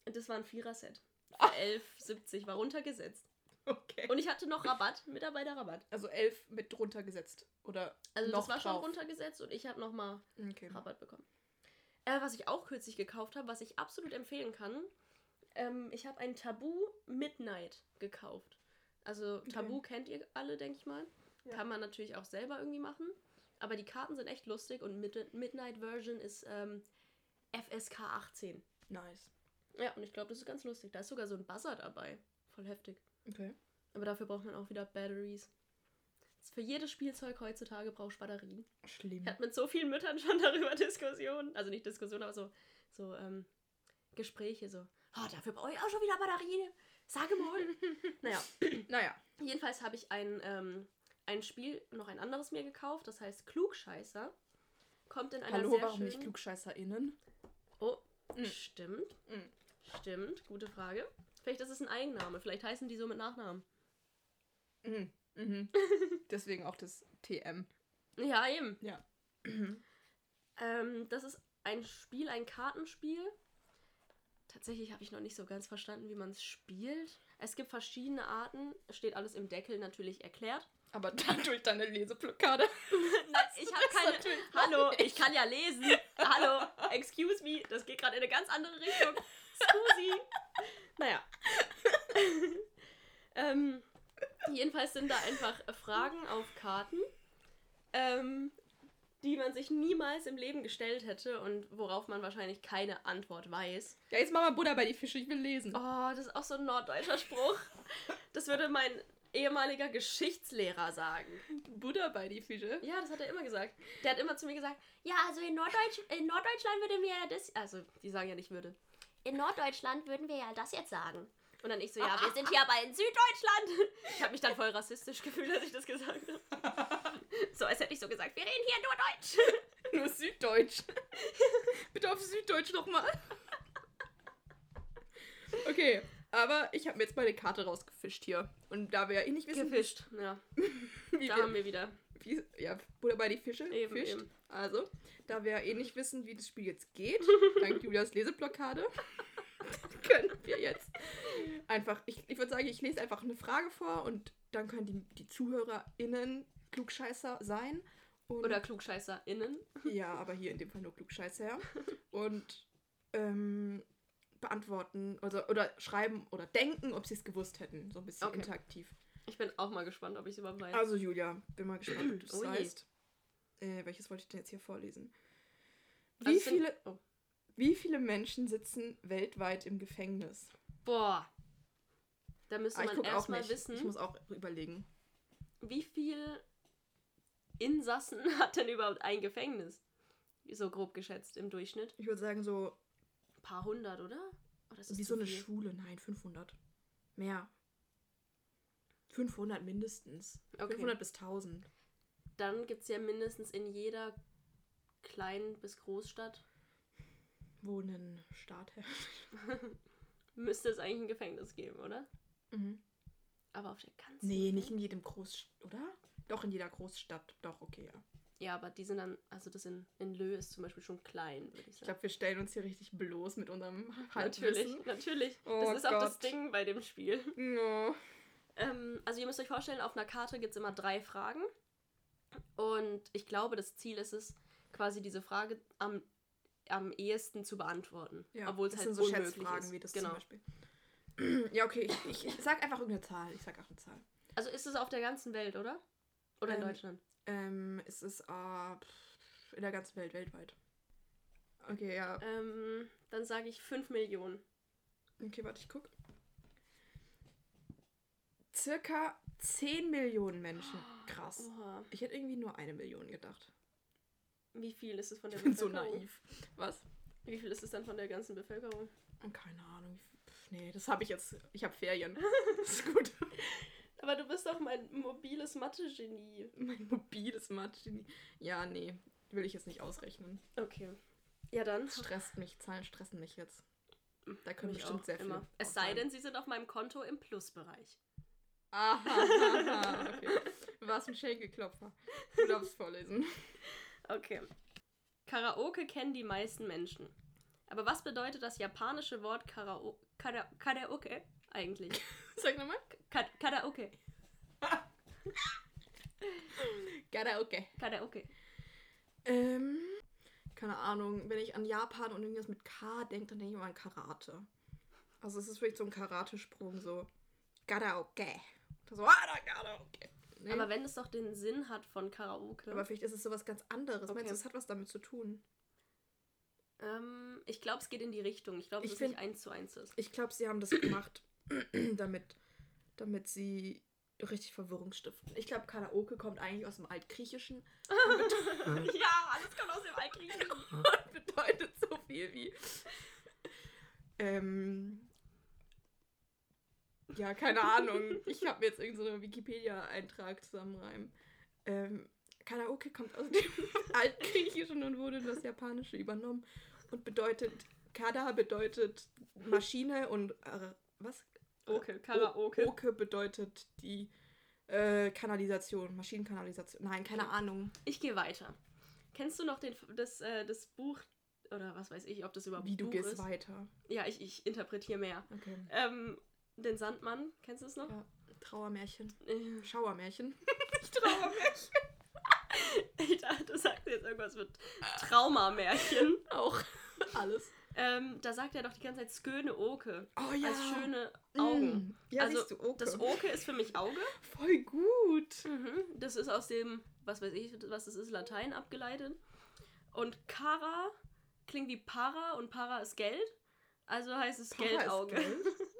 Das war ein Vierer-Set. Ah. Für 11,70 war runtergesetzt. Okay. Und ich hatte noch Rabatt, Mitarbeiterrabatt. Also elf mit drunter gesetzt. Oder Also noch das war schon drauf. runtergesetzt und ich habe nochmal Okay. Rabatt bekommen. Äh, was ich auch kürzlich gekauft habe, was ich absolut empfehlen kann, ähm, ich habe ein Tabu Midnight gekauft. Also Tabu kennt ihr alle, denke ich mal. Ja. Kann man natürlich auch selber irgendwie machen. Aber die Karten sind echt lustig und Mid Midnight Version ist ähm, FSK 18. Nice. Ja, und ich glaube, das ist ganz lustig. Da ist sogar so ein Buzzer dabei. Voll heftig. Okay. Aber dafür braucht man auch wieder Batteries. Für jedes Spielzeug heutzutage brauchst du Batterien. Schlimm. Ich hatte mit so vielen Müttern schon darüber Diskussionen. Also nicht Diskussionen, aber so, so ähm, Gespräche. So, oh, dafür brauche ich auch schon wieder Batterien. Sage mal. naja, Naja. jedenfalls habe ich ein, ähm, ein Spiel, noch ein anderes mir gekauft. Das heißt Klugscheißer. Kommt in einer Hallo, sehr warum schönen... nicht KlugscheißerInnen? Oh, Mm. stimmt. Mm. Stimmt, gute Frage. Vielleicht ist es ein Eigenname. Vielleicht heißen die so mit Nachnamen. Mhm. Mhm. Deswegen auch das TM. Ja, eben. Ja. Ähm, das ist ein Spiel, ein Kartenspiel. Tatsächlich habe ich noch nicht so ganz verstanden, wie man es spielt. Es gibt verschiedene Arten. Es steht alles im Deckel natürlich erklärt. Aber dann durch deine Leseblockade. Nein, ich habe keine. Hallo, nicht. ich kann ja lesen. Hallo, excuse me. Das geht gerade in eine ganz andere Richtung. Scusi. Naja. ähm, jedenfalls sind da einfach Fragen auf Karten, ähm, die man sich niemals im Leben gestellt hätte und worauf man wahrscheinlich keine Antwort weiß. Ja, jetzt mach mal Butter bei die Fische, ich will lesen. Oh, das ist auch so ein norddeutscher Spruch. Das würde mein ehemaliger Geschichtslehrer sagen. Butter bei die Fische. Ja, das hat er immer gesagt. Der hat immer zu mir gesagt, ja, also in, Norddeutsch, in Norddeutschland würde mir ja das, also die sagen ja nicht würde. In Norddeutschland würden wir ja das jetzt sagen. Und dann ich so, ja, wir sind hier aber in Süddeutschland. Ich habe mich dann voll rassistisch gefühlt, als ich das gesagt habe. So, als hätte ich so gesagt, wir reden hier nur Deutsch. Nur Süddeutsch. Bitte auf Süddeutsch nochmal. Okay, aber ich habe mir jetzt mal eine Karte rausgefischt hier. Und da wir ja eh nicht wissen, Gefischt, ja. wie Da wir, haben wir wieder. wie, ja, Buddha bei die Fische Eben, fischt. eben. Also, da wir eh nicht wissen, wie das Spiel jetzt geht, dank Julias Leseblockade, können wir jetzt einfach, ich, ich würde sagen, ich lese einfach eine Frage vor und dann können die, die ZuhörerInnen Klugscheißer sein. Oder KlugscheißerInnen. ja, aber hier in dem Fall nur Klugscheißer. Und ähm, beantworten oder, oder schreiben oder denken, ob sie es gewusst hätten. So ein bisschen Okay. interaktiv. Ich bin auch mal gespannt, ob ich es überhaupt weiß. Also Julia, bin mal gespannt, ob du es Oh weißt. Äh, welches wollte ich denn jetzt hier vorlesen? Wie, Also es sind- viele, Oh. Wie viele Menschen sitzen weltweit im Gefängnis? Boah. Da müsste Ah, ich man erstmal wissen, Ich muss auch überlegen. wie viel Insassen hat denn überhaupt ein Gefängnis? So grob geschätzt im Durchschnitt. Ich würde sagen so Ein paar hundert, oder? Das wie so eine viel? Schule. Nein, 500. Mehr. 500 mindestens. Okay. 500 bis 1000. Dann gibt es ja mindestens in jeder kleinen bis Großstadt, Wo ein Staat herrscht. müsste es eigentlich ein Gefängnis geben, oder? Mhm. Aber auf der ganzen Nee, Welt? nicht in jedem Groß... Oder? Doch, in jeder Großstadt. Doch, okay, ja. Ja, aber die sind dann, also das in, in Lö ist zum Beispiel schon klein, würde ich Ich sagen. glaube, wir stellen uns hier richtig bloß mit unserem natürlich, Halbwissen. natürlich. Oh das ist auch das Gott. Ding bei dem Spiel. No. Ähm, also ihr müsst euch vorstellen, auf einer Karte gibt es immer drei Fragen. Und ich glaube, das Ziel ist es, quasi diese Frage am, am ehesten zu beantworten. Ja, obwohl es halt sind so Schätzfragen ist. wie das genau. zum Beispiel. Ja, okay, ich, ich, sag einfach irgendeine Zahl. Ich sag auch eine Zahl. Also ist es auf der ganzen Welt, oder? Oder in Ähm, Deutschland? Ähm, es ist äh, pff, in der ganzen Welt, weltweit. Okay, ja. Ähm, dann sage ich 5 Millionen. Okay, warte, ich guck. Circa 10 Millionen Menschen. Krass. Oha. Ich hätte irgendwie nur eine Million gedacht. Wie viel ist es von der Ich bin so Bevölkerung? naiv. Was? Wie viel ist es dann von der ganzen Bevölkerung? Keine Ahnung. Pff, Nee, das habe ich jetzt. Ich habe Ferien. Das ist gut. Aber du bist doch mein mobiles Mathe-Genie. Mein mobiles Mathe. Ja, nee. Will ich jetzt nicht ausrechnen. Okay. Ja, dann. Das stresst mich. Zahlen stressen mich jetzt. Da können Mich bestimmt auch sehr viele. immer. Es sei denn, sie sind auf meinem Konto im Plusbereich. Aha, aha, okay. Du warst ein Schenkelklopfer. Du darfst vorlesen. Okay. Karaoke kennen die meisten Menschen. Aber was bedeutet das japanische Wort Karao Kara Karaoke eigentlich? Sag nochmal. Ka Karaoke. Karaoke. Karaoke. Ähm, keine Ahnung. Wenn ich an Japan und irgendwas mit K denke, dann denke ich immer an Karate. Also es ist wirklich so ein Karatesprung, so Karaoke. So, ah, da Karaoke. Nee. Aber wenn es doch den Sinn hat von Karaoke. Aber vielleicht ist es sowas ganz anderes. Okay. Meinst du, es hat was damit zu tun? ähm, ich glaube, es geht in die Richtung. Ich glaube, Ich es ist nicht find- eins zu eins ist. Ich glaube, sie haben das gemacht, damit, damit sie richtig Verwirrung stiften. Ich glaube, Karaoke kommt eigentlich aus dem Altgriechischen ja, alles kommt aus dem Altgriechischen. und bedeutet so viel wie. Ähm, ja, keine Ahnung. Ich habe mir jetzt irgendeinen so Wikipedia-Eintrag zusammenreimen. Ähm, Karaoke kommt aus dem Altgriechischen und wurde in das Japanische übernommen und bedeutet, Kada bedeutet Maschine und äh, was? Okay, Karaoke. Oke bedeutet die äh, Kanalisation, Maschinenkanalisation. Nein, keine Ahnung. Ich gehe weiter. Kennst du noch den, das, äh, das Buch, oder was weiß ich, ob das überhaupt Wie du Buch gehst ist? weiter. Ja, ich, ich interpretiere mehr. Okay. Ähm, den Sandmann, kennst du es noch? Ja. Trauermärchen. Äh, Schauermärchen. Trauermärchen. ich dachte, du sagst jetzt irgendwas mit Traumamärchen. Auch. Alles. Ähm, da sagt er doch die ganze Zeit Sköne Oke. Oh ja. Als schöne Augen. Mm. Ja, Also, Oke. Das Oke ist für mich Auge. Voll gut. Mhm. Das ist aus dem, was weiß ich, was das ist, Latein abgeleitet. Und Kara klingt wie Para und Para ist Geld. Also heißt es Para ist Geldauge. Geld?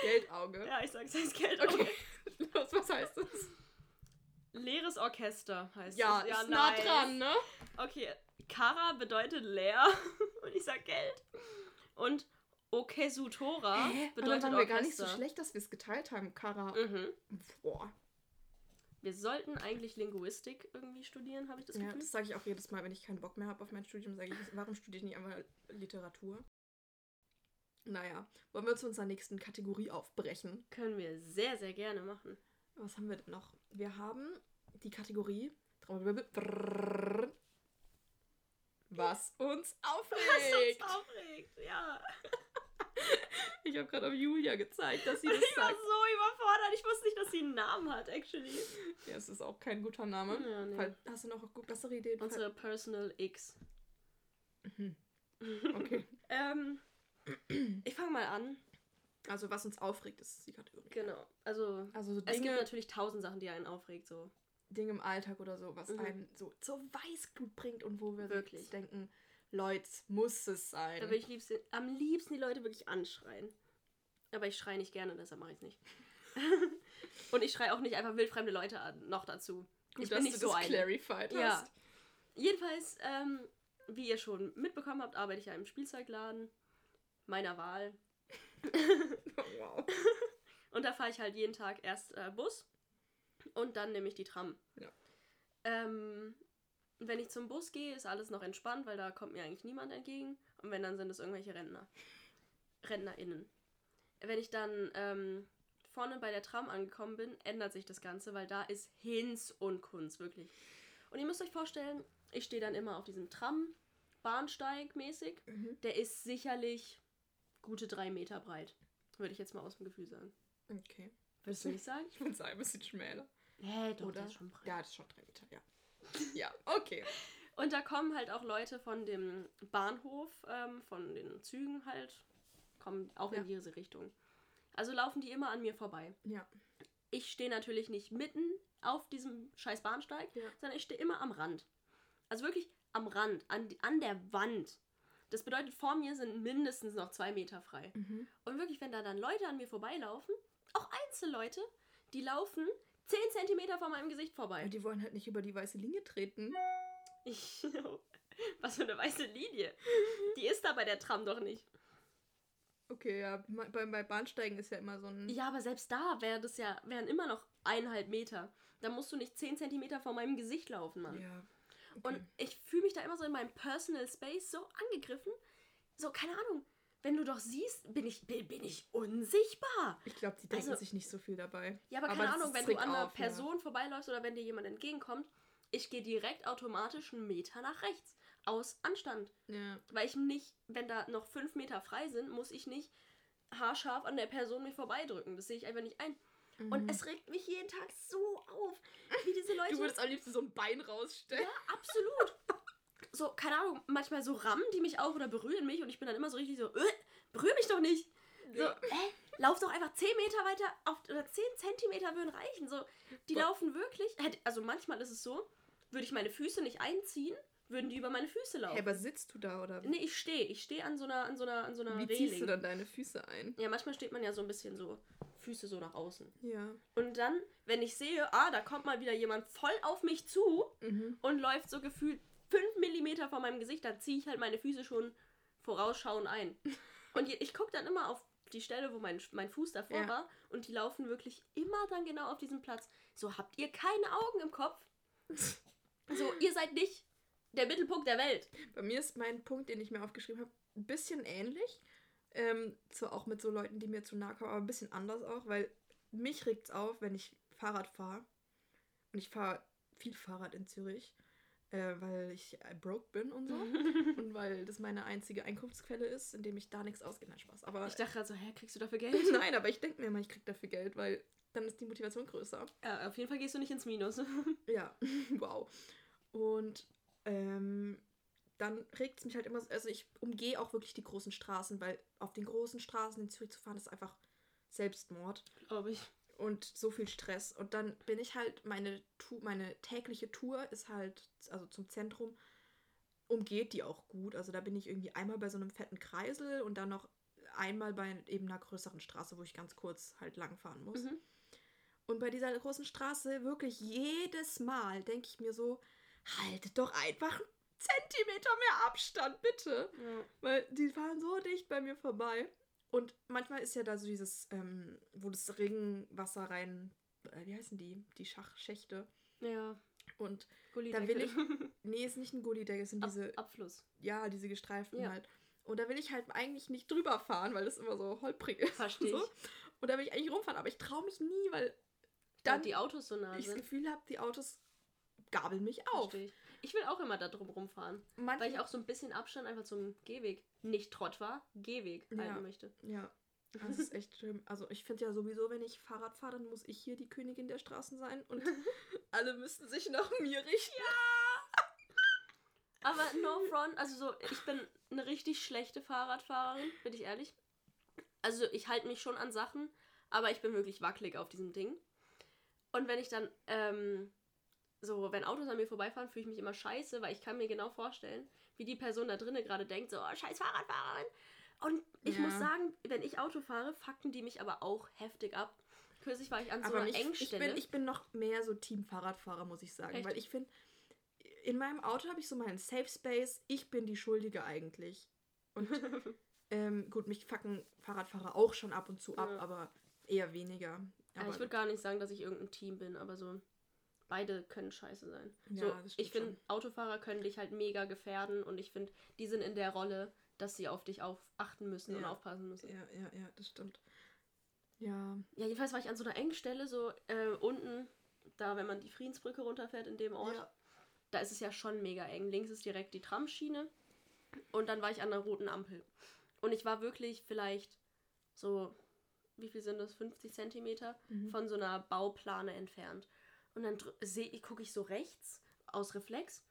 Geldauge. Ja, ich sag's heißt Geldauge. Okay. Los, was heißt das? Leeres Orchester heißt Ja, es. ist nah nice. dran, ne? Okay, Kara bedeutet leer und ich sag Geld. Und Okesutora Hä? Aber dann bedeutet waren wir gar nicht so Orchester. schlecht, dass wir es geteilt haben, Kara. Mhm. Boah. Wir sollten eigentlich Linguistik irgendwie studieren, habe ich das Ja, Gefühl. das sage ich auch jedes Mal, wenn ich keinen Bock mehr habe auf mein Studium, sage ich, warum studiere ich nicht einfach Literatur? Naja, wollen wir zu unserer nächsten Kategorie aufbrechen? Können wir sehr, sehr gerne machen. Was haben wir denn noch? Wir haben die Kategorie. Was uns aufregt. Was uns aufregt, ja. Ich habe gerade auf Julia gezeigt, dass sie das Ich war sagt. so überfordert. Ich wusste nicht, dass sie einen Namen hat, actually. Ja, es ist auch kein guter Name. Ja, nee. Hast du noch bessere Ideen? Unsere Personal X. Mhm. Okay. Ähm, ich fange mal an. Also was uns aufregt, ist die Kategorie. Genau. Also, Also so es gibt Dinge, natürlich tausend Sachen, die einen aufregt, so. Dinge im Alltag oder so, was Mhm. einen so zur Weißglut bringt und wo wir Wirklich. denken, Leute, muss es sein. Da will ich liebsten, am liebsten die Leute wirklich anschreien. Aber ich schreie nicht gerne, deshalb mache ich es nicht. Und ich schreie auch nicht einfach wildfremde Leute an, noch dazu. Gut, ich dass bin nicht du so das eine. clarified Ja. hast. Jedenfalls, ähm, wie ihr schon mitbekommen habt, arbeite ich ja im Spielzeugladen meiner Wahl. wow. Und da fahre ich halt jeden Tag erst äh, Bus und dann nehme ich die Tram. Ja. Ähm, wenn ich zum Bus gehe, ist alles noch entspannt, weil da kommt mir eigentlich niemand entgegen. Und wenn, dann sind es irgendwelche Rentner. RentnerInnen. Wenn ich dann ähm, vorne bei der Tram angekommen bin, ändert sich das Ganze, weil da ist Hinz und Kunz, wirklich. Und ihr müsst euch vorstellen, ich stehe dann immer auf diesem Tram, Bahnsteig mäßig. Mhm. Der ist sicherlich gute drei Meter breit. Würde ich jetzt mal aus dem Gefühl sagen. Okay. Würdest du nicht sagen? Ich würde sagen, ein bisschen schmäler. Hä, Oder? der ist schon breit. Ja, das ist schon drei Meter, ja. ja, okay. Und da kommen halt auch Leute von dem Bahnhof, ähm, von den Zügen halt, kommen auch in diese Richtung. Also laufen die immer an mir vorbei. Ja. Ich stehe natürlich nicht mitten auf diesem scheiß Bahnsteig, Ja. sondern ich stehe immer am Rand. Also wirklich am Rand, an, an der Wand. Das bedeutet, vor mir sind mindestens noch zwei Meter frei. Mhm. Und wirklich, wenn da dann Leute an mir vorbeilaufen, auch Einzelleute, die laufen 10 Zentimeter vor meinem Gesicht vorbei. Und die wollen halt nicht über die weiße Linie treten. Ich, was für eine weiße Linie. Die ist da bei der Tram doch nicht. Okay, ja. Bei, bei Bahnsteigen ist ja immer so ein. Ja, aber selbst da wäre das ja, wären immer noch eineinhalb Meter. Da musst du nicht 10 Zentimeter vor meinem Gesicht laufen, Mann. Ja. Und ich fühle mich da immer so in meinem Personal Space so angegriffen. So, keine Ahnung. Wenn du doch siehst, bin ich, bin, bin ich unsichtbar. Ich glaube, die denken Also- sich nicht so viel dabei. Ja, aber keine das Ahnung, wenn du an einer auf, ja. Person vorbeiläufst oder wenn dir jemand entgegenkommt, ich gehe direkt automatisch einen Meter nach rechts. Aus Anstand. Ja. Weil ich nicht, wenn da noch fünf Meter frei sind, muss ich nicht haarscharf an der Person mich vorbeidrücken. Das sehe ich einfach nicht ein. Und Mhm. es regt mich jeden Tag so auf, wie diese Leute. Du würdest am liebsten so ein Bein rausstellen. ja, absolut. So, keine Ahnung, manchmal so rammen die mich auch oder berühren mich und ich bin dann immer so richtig so, äh, berühr mich doch nicht. So, Ja. äh, lauf doch einfach 10 Meter weiter auf, oder 10 Zentimeter würden reichen. So, die Boah. laufen wirklich, also manchmal ist es so, würde ich meine Füße nicht einziehen, würden die über meine Füße laufen. Hey, aber sitzt du da oder nee, ich stehe, ich stehe an so einer, an so einer, an so einer wie Reling. ziehst du dann deine Füße ein? Ja, manchmal steht man ja so ein bisschen so, Füße so nach außen. Ja. Und dann, wenn ich sehe, ah, da kommt mal wieder jemand voll auf mich zu Mhm. und läuft so gefühlt 5 mm vor meinem Gesicht, dann ziehe ich halt meine Füße schon vorausschauend ein. Und ich gucke dann immer auf die Stelle, wo mein, mein Fuß davor Ja. war und die laufen wirklich immer dann genau auf diesem Platz. So, habt ihr keine Augen im Kopf? So, ihr seid nicht der Mittelpunkt der Welt. Bei mir ist mein Punkt, den ich mir aufgeschrieben habe, ein bisschen ähnlich. Ähm, zwar auch mit so Leuten, die mir zu nahe kommen, aber ein bisschen anders auch, weil mich regt's auf, wenn ich Fahrrad fahre. Und ich fahre viel Fahrrad in Zürich, äh, weil ich äh, broke bin und so. und weil das meine einzige Einkunftsquelle ist, indem ich da nichts ausgehe. Nein, Spaß. Aber Ich dachte gerade so, hä, kriegst du dafür Geld? nein, aber ich denke mir immer, ich krieg dafür Geld, weil dann ist die Motivation größer. Ja, auf jeden Fall gehst du nicht ins Minus. Ja, wow. Und ähm, dann regt es mich halt immer, so- also ich umgehe auch wirklich die großen Straßen, weil auf den großen Straßen in Zürich zu fahren ist einfach Selbstmord Glaube ich. und so viel Stress. Und dann bin ich halt, meine, meine tägliche Tour ist halt, also zum Zentrum, umgeht die auch gut. Also da bin ich irgendwie einmal bei so einem fetten Kreisel und dann noch einmal bei eben einer größeren Straße, wo ich ganz kurz halt langfahren muss. Mhm. Und bei dieser großen Straße wirklich jedes Mal denke ich mir so, haltet doch einfach einen Zentimeter mehr Abstand, bitte. Ja. Weil die fahren so dicht bei mir vorbei. Und manchmal ist ja da so dieses, ähm, wo das Regenwasser rein, äh, wie heißen die? Die Schach Schächte. ja. Und Gullideckel. will ich- nee, ist nicht ein Gullideckel, es sind Ab, diese, Abfluss. ja, diese gestreiften Ja. halt. Und da will ich halt eigentlich nicht drüber fahren, weil das immer so holprig ist. Versteh und. So. Und da will ich eigentlich rumfahren, aber ich traue mich nie, weil Dann dann die Autos so nah ich das sind. Gefühl habe, die Autos gabel mich auf. Versteh ich. Ich will auch immer da drum rumfahren. Manche, Weil ich auch so ein bisschen Abstand einfach zum Gehweg, nicht Trott war, Gehweg Ja. halten möchte. Ja, das ist echt schlimm. Also ich finde ja sowieso, wenn ich Fahrrad fahre, dann muss ich hier die Königin der Straßen sein und alle müssen sich nach mir richten. Aber no front, also so, ich bin eine richtig schlechte Fahrradfahrerin, bin ich ehrlich. Also ich halte mich schon an Sachen, aber ich bin wirklich wackelig auf diesem Ding. Und wenn ich dann, ähm, so, wenn Autos an mir vorbeifahren, fühle ich mich immer scheiße, weil ich kann mir genau vorstellen, wie die Person da drinnen gerade denkt, so, oh, scheiß Fahrradfahrerin. Und ich Ja. muss sagen, wenn ich Auto fahre, fucken die mich aber auch heftig ab. Kürzlich war ich an so Aber einer ich, Engstelle. bin, ich bin noch mehr so Team Fahrradfahrer, muss ich sagen. Echt? Weil ich finde, in meinem Auto habe ich so meinen Safe Space. Ich bin die Schuldige eigentlich. Und ähm, gut, mich fucken Fahrradfahrer auch schon ab und zu ab, Ja. aber eher weniger. Aber ich würde gar nicht sagen, dass ich irgendein Team bin, aber so beide können scheiße sein. Ja, so, ich finde. Autofahrer können dich halt mega gefährden und ich finde, die sind in der Rolle, dass sie auf dich auf achten müssen und Ja. aufpassen müssen. ja, ja, ja, das stimmt. Ja, Ja, jedenfalls war ich an so einer Engstelle, so äh, unten, da, wenn man die Friedensbrücke runterfährt in dem Ort, Ja. da ist es ja schon mega eng. Links ist direkt die Tramschiene und dann war ich an einer roten Ampel. Und ich war wirklich vielleicht so, wie viel sind das, 50 Zentimeter Mhm. von so einer Bauplane entfernt. Und dann gucke ich so rechts aus Reflex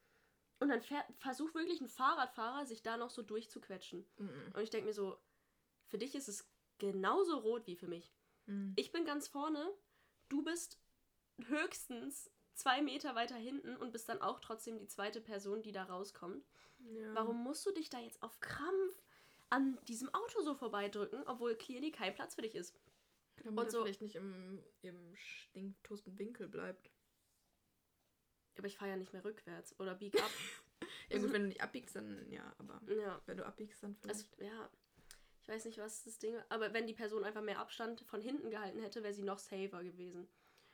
und dann versucht wirklich ein Fahrradfahrer, sich da noch so durchzuquetschen. Mhm. Und ich denke mir so, für dich ist es genauso rot wie für mich. Mhm. Ich bin ganz vorne, du bist höchstens zwei Meter weiter hinten und bist dann auch trotzdem die zweite Person, die da rauskommt. Ja. Warum musst du dich da jetzt auf Krampf an diesem Auto so vorbeidrücken, obwohl clearly kein Platz für dich ist? Damit und er so- vielleicht nicht im, im stinktosten Winkel bleibt. Aber ich fahre ja nicht mehr rückwärts oder bieg ab. Ja gut, wenn du nicht abbiegst, dann ja, aber ja, wenn du abbiegst, dann also, vielleicht. ja. Ich weiß nicht, was das Ding Aber wenn die Person einfach mehr Abstand von hinten gehalten hätte, wäre sie noch safer gewesen.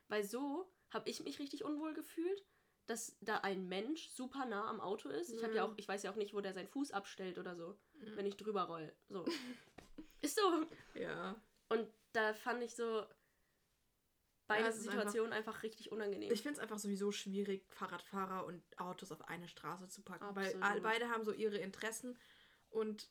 Weil so habe ich mich richtig unwohl gefühlt, dass da ein Mensch super nah am Auto ist. Ich habe ja Mhm. auch, ich weiß ja auch nicht, wo der seinen Fuß abstellt oder so, Mhm. wenn ich drüber roll. So. ist so. ja. Und da fand ich so beide ist Situationen einfach, richtig unangenehm. Ich finde es einfach sowieso schwierig, Fahrradfahrer und Autos auf eine Straße zu packen, weil Absolut. all, beide haben so ihre Interessen und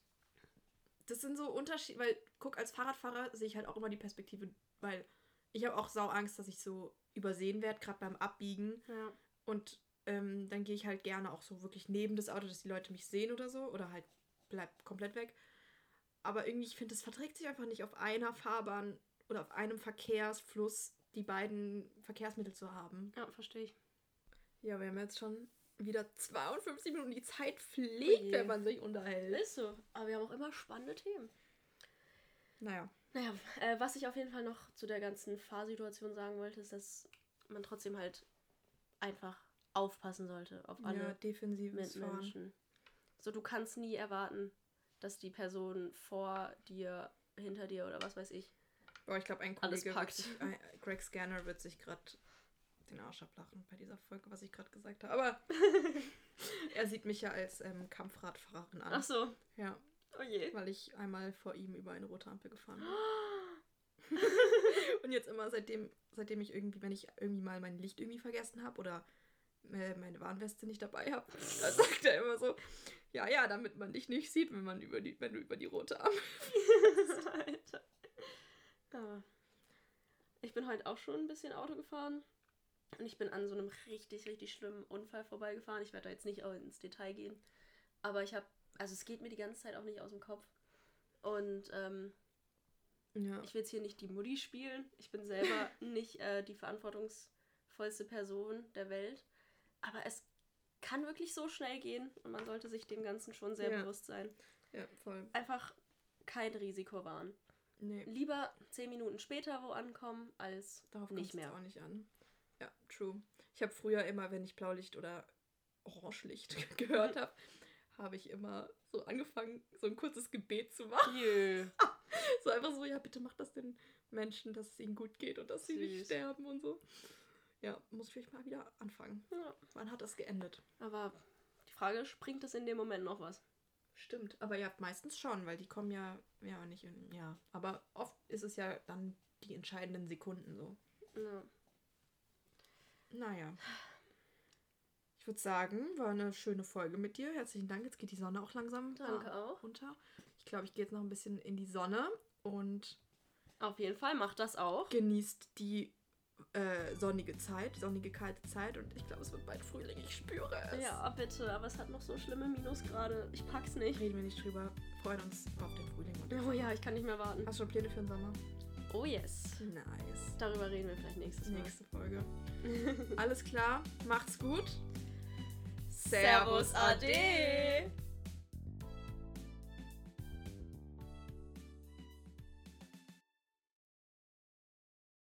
das sind so Unterschiede, weil guck, als Fahrradfahrer sehe ich halt auch immer die Perspektive, weil ich habe auch sau Angst, dass ich so übersehen werde, gerade beim Abbiegen ja. und ähm, dann gehe ich halt gerne auch so wirklich neben das Auto, dass die Leute mich sehen oder so oder halt bleib komplett weg. Aber irgendwie, ich finde, es verträgt sich einfach nicht auf einer Fahrbahn oder auf einem Verkehrsfluss die beiden Verkehrsmittel zu haben. ja, verstehe ich. Ja, wir haben jetzt schon wieder 52 Minuten. Die Zeit fliegt, je. wenn man sich unterhält. Ist so. Aber wir haben auch immer spannende Themen. Naja. Naja, äh, was ich auf jeden Fall noch zu der ganzen Fahrsituation sagen wollte, ist, dass man trotzdem halt einfach aufpassen sollte auf alle ja, defensives Fahren. Mitmenschen. So, du kannst nie erwarten, dass die Person vor dir, hinter dir oder was weiß ich. Boah, ich glaube, ein Alles Kollege, packt. sich, äh, Greg Scanner, wird sich gerade den Arsch ablachen bei dieser Folge, was ich gerade gesagt habe. Aber er sieht mich ja als ähm, Kampfradfahrerin an. Ach so. Ja, Oh je. weil ich einmal vor ihm über eine rote Ampel gefahren bin. Und jetzt immer, seitdem, seitdem ich irgendwie, wenn ich irgendwie mal mein Licht irgendwie vergessen habe oder äh, meine Warnweste nicht dabei habe, dann sagt er immer so, ja, ja, damit man dich nicht sieht, wenn man über die, wenn du über die rote Ampel. Alter. Ja. Ich bin heute auch schon ein bisschen Auto gefahren. Und ich bin an so einem richtig, richtig schlimmen Unfall vorbeigefahren. Ich werde da jetzt nicht auch ins Detail gehen. Aber ich habe, also es geht mir die ganze Zeit auch nicht aus dem Kopf. Und ähm, Ja. ich will jetzt hier nicht die Mutti spielen. Ich bin selber nicht äh, die verantwortungsvollste Person der Welt. Aber es kann wirklich so schnell gehen und man sollte sich dem Ganzen schon sehr Ja. bewusst sein. Ja, voll. Einfach kein Risiko wahren. Nee, Lieber zehn Minuten später wo ankommen, als darauf nicht mehr. auch nicht an. Ja, true. Ich habe früher immer, wenn ich Blaulicht oder Orangelicht gehört habe, habe ich immer so angefangen, so ein kurzes Gebet zu machen. So einfach so, ja, bitte mach das den Menschen, dass es ihnen gut geht und dass sie nicht Süß. sterben und so. Ja, muss ich vielleicht mal wieder anfangen. Ja. Wann hat das geendet? Aber die Frage springt es in dem Moment noch was? Stimmt, aber ja, meistens schon, weil die kommen ja, ja, nicht in, ja. Aber oft ist es ja dann die entscheidenden Sekunden so. Ja. Naja. würde sagen, war eine schöne Folge mit dir. Herzlichen Dank. Jetzt geht die Sonne auch langsam Danke auch. runter. Ich glaube, ich gehe jetzt noch ein bisschen in die Sonne und Auf jeden Fall, mach das auch. genießt die äh, sonnige Zeit, sonnige kalte Zeit und ich glaube, es wird bald Frühling. Ich spüre es. Ja, bitte, aber es hat noch so schlimme Minusgrade. Ich pack's nicht. Reden wir nicht drüber. Freuen uns auf den Frühling. Oh ja, ich kann nicht mehr warten. Hast du schon Pläne für den Sommer? Oh yes. Nice. Darüber reden wir vielleicht nächstes Mal. Nächste Folge. Alles klar. Macht's gut. Servus, Ade.